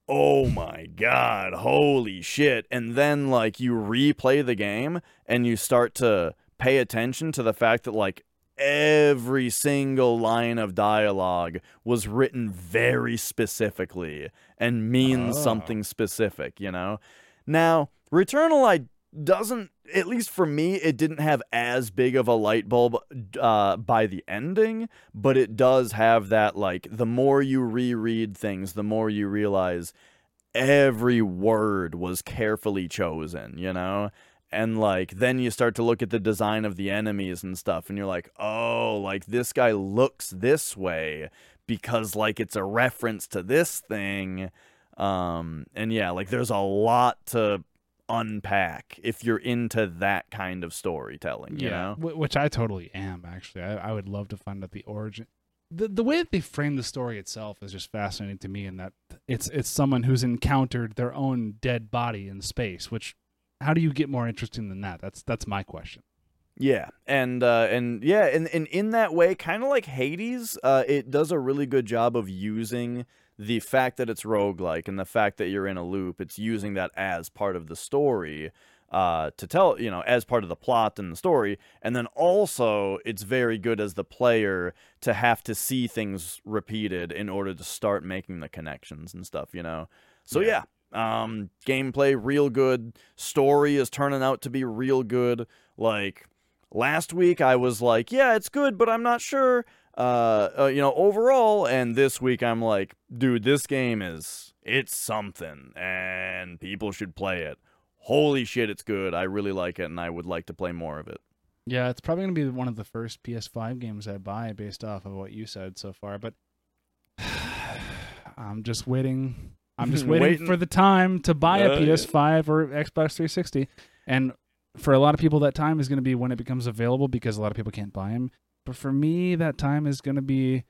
oh my god, holy shit. And then like you replay the game and you start to pay attention to the fact that like every single line of dialogue was written very specifically and means Oh. something specific, you know? Now, Returnal I doesn't at least for me it didn't have as big of a light bulb uh, by the ending but it does have that like the more you reread things the more you realize every word was carefully chosen you know and like then you start to look at the design of the enemies and stuff and you're like oh like this guy looks this way because like it's a reference to this thing um and yeah like there's a lot to unpack if you're into that kind of storytelling you know wh- which I totally am. Actually, I, I would love to find out the origin. The the way that they frame the story itself is just fascinating to me, in that it's it's someone who's encountered their own dead body in space. Which, how do you get more interesting than that? That's that's my question. Yeah, and uh, and yeah, and, and in that way, kind of like Hades, uh, it does a really good job of using the fact that it's roguelike and the fact that you're in a loop. It's using that as part of the story uh, to tell, you know, as part of the plot and the story. And then also, it's very good as the player to have to see things repeated in order to start making the connections and stuff, you know. So yeah, Yeah. Um, gameplay real good. Story is turning out to be real good. Like last week I was like, yeah, it's good, but I'm not sure. Uh, uh, you know, overall, and this week I'm like, dude, this game is it's something, and people should play it. Holy shit, it's good. I really like it, and I would like to play more of it. Yeah, it's probably to be one of the first PS5 games I buy based off of what you said so far. But [sighs] I'm just waiting. I'm just [laughs] waiting, Waiting. for the time to buy a Uh, yeah. PS5 or Xbox 360. And for a lot of people, that time is going to be when it becomes available because a lot of people can't buy them. But for me, that time is going to be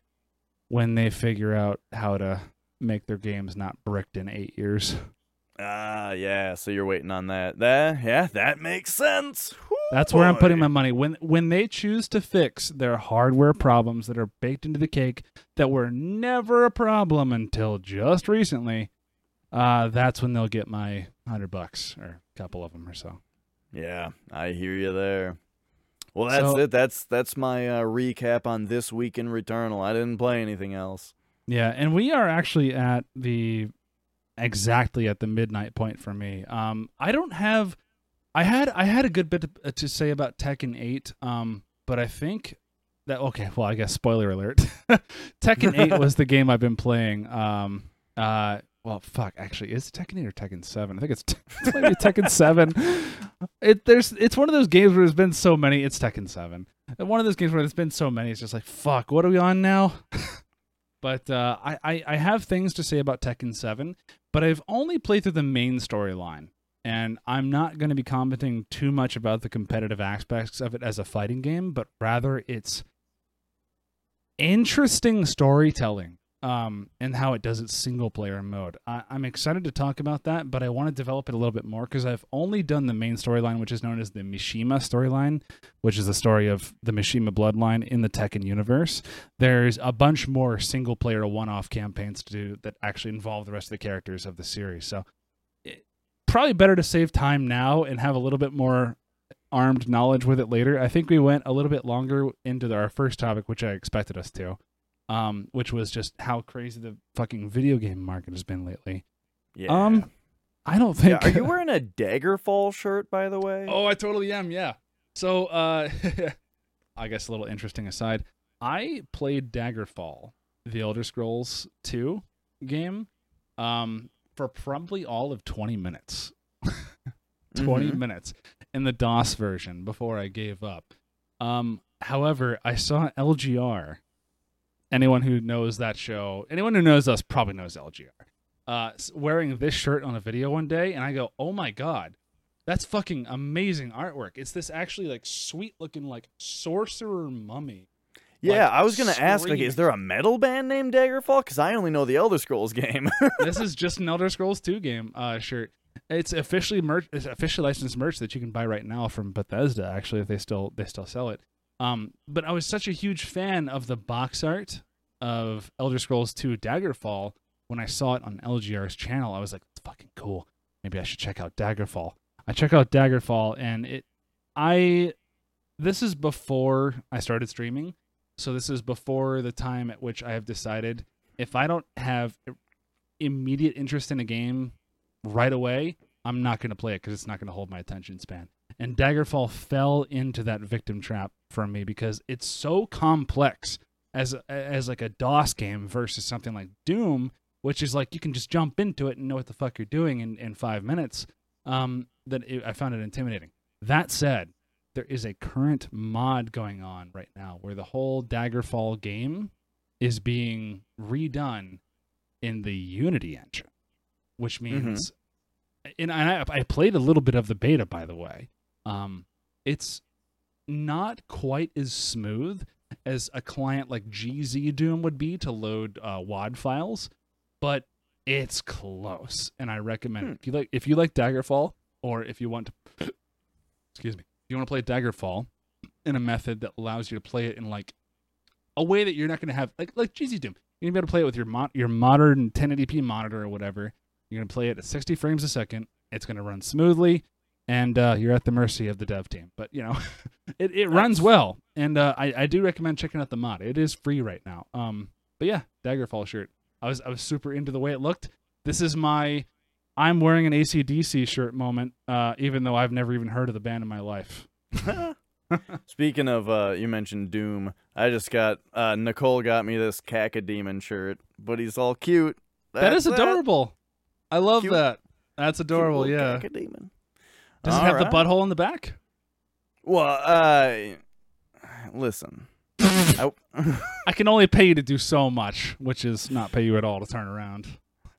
when they figure out how to make their games not bricked in eight years. Ah, yeah. So you're waiting on that. That yeah, that makes sense. That's where I'm putting my money. When when they choose to fix their hardware problems that are baked into the cake that were never a problem until just recently, uh, that's when they'll get my hundred bucks or a couple of them or so. Yeah, I hear you there. Well, that's So- it. That's that's my uh, recap on this week in Returnal. I didn't play anything else. Yeah, and we are actually at the exactly at the midnight point for me. Um, I don't have. I had I had a good bit to, uh, to say about Tekken Eight. Um, but I think that okay. Well, I guess spoiler alert. [laughs] Tekken 8 [laughs] was the game I've been playing. Um, uh, well, fuck. Actually, is it Tekken 8 or Tekken 7? I think it's, [laughs] it's maybe Tekken 7. It there's it's one of those games where there's been so many. It's Tekken 7. One of those games where there's been so many. It's just like fuck. What are we on now? [laughs] but uh, I, I I have things to say about Tekken 7, but I've only played through the main storyline and I'm not going to be commenting too much about the competitive aspects of it as a fighting game, but rather its interesting storytelling um, and how it does its single player mode. I- am excited to talk about that, but I want to develop it a little bit more because I've only done the main storyline, which is known as the Mishima storyline, which is the story of the Mishima bloodline in the Tekken universe. There's a bunch more single player one off campaigns to do that actually involve the rest of the characters of the series. So probably better to save time now and have a little bit more armed knowledge with it later. I think we went a little bit longer into our first topic, which I expected us to, um, which was just how crazy the fucking video game market has been lately. Yeah. Um, I don't think. Yeah, are you wearing a Daggerfall shirt, by the way? oh, I totally am. Yeah. So, uh, [laughs] I guess a little interesting aside. I played Daggerfall, the Elder Scrolls 2 game. Um, for probably all of 20 minutes. [laughs] 20 Mhm. minutes in the DOS version before I gave up. Um, however, I saw LGR. Anyone who knows that show, anyone who knows us probably knows LGR. Uh, wearing this shirt on a video one day, and I go, "Oh my god, that's fucking amazing artwork!" It's this actually like sweet looking like sorcerer mummy yeah, like, I was gonna ask, like, is there a metal band named Daggerfall? Because I only know the Elder Scrolls game. [laughs] this is just an Elder Scrolls 2 game uh, shirt. It's officially merch. It's officially licensed merch that you can buy right now from Bethesda. Actually, if they still they still sell it. Um, but I was such a huge fan of the box art of Elder Scrolls 2 Daggerfall when I saw it on LGR's channel. I was like, "It's fucking cool. Maybe I should check out Daggerfall." I check out Daggerfall, and it, I, this is before I started streaming, so this is before the time at which I have decided if I don't have immediate interest in a game right away, I'm not going to play it because it's not going to hold my attention span. And Daggerfall fell into that victim trap for me because it's so complex as as like a DOS game versus something like Doom, which is like you can just jump into it and know what the fuck you're doing in, in five minutes. Um, that it, I found it intimidating. That said, there is a current mod going on right now where the whole Daggerfall game is being redone in the Unity engine, which means, and I, I played a little bit of the beta, by the way. Um, it's not quite as smooth as a client like GZDoom would be to load uh, WAD files, but it's close, and I recommend Hmm. it. If you like, if you like Daggerfall, or if you want to, [coughs] excuse me, if you want to play Daggerfall in a method that allows you to play it in like a way that you're not going to have like like GZDoom. You're gonna be able to play it with your mo- your modern 1080p monitor or whatever. You're gonna play it at 60 frames a second. It's gonna run smoothly, and uh, you're at the mercy of the dev team. But you know, [laughs] it, it runs well, and uh, I I do recommend checking out the mod. It is free right now. Um, but yeah, Daggerfall shirt. I was I was super into the way it looked. This is my I'm wearing an ACDC shirt moment, uh, even though I've never even heard of the band in my life. [laughs] [laughs] Speaking of, uh, you mentioned Doom. I just got uh, Nicole got me this Cacodemon shirt, but he's all cute. that is That's adorable. I love Cute- that. That's adorable. little Yeah. Cacodemon. Does it have right. the butthole in the back? Well, uh, listen. [laughs] I, I can only pay you to do so much, which is not pay you at all to turn around.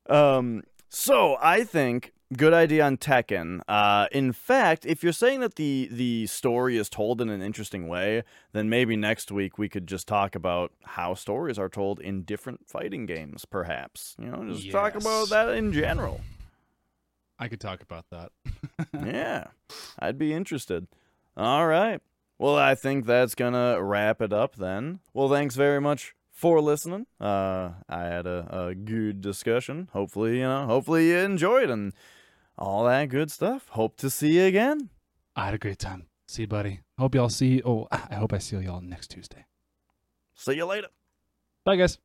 Um, so I think good idea on Tekken. Uh, in fact, if you're saying that the the story is told in an interesting way, then maybe next week we could just talk about how stories are told in different fighting games. Perhaps you know, just talk about that in general. I could talk about that. [laughs] yeah, I'd be interested. All right. Well, I think that's gonna wrap it up then. Well, thanks very much for listening. Uh, I had a, a good discussion. Hopefully, you know, hopefully you enjoyed and all that good stuff. Hope to see you again. I had a great time. See you, buddy. Hope y'all see. Oh, [laughs] I hope I see y'all next Tuesday. See you later. Bye, guys.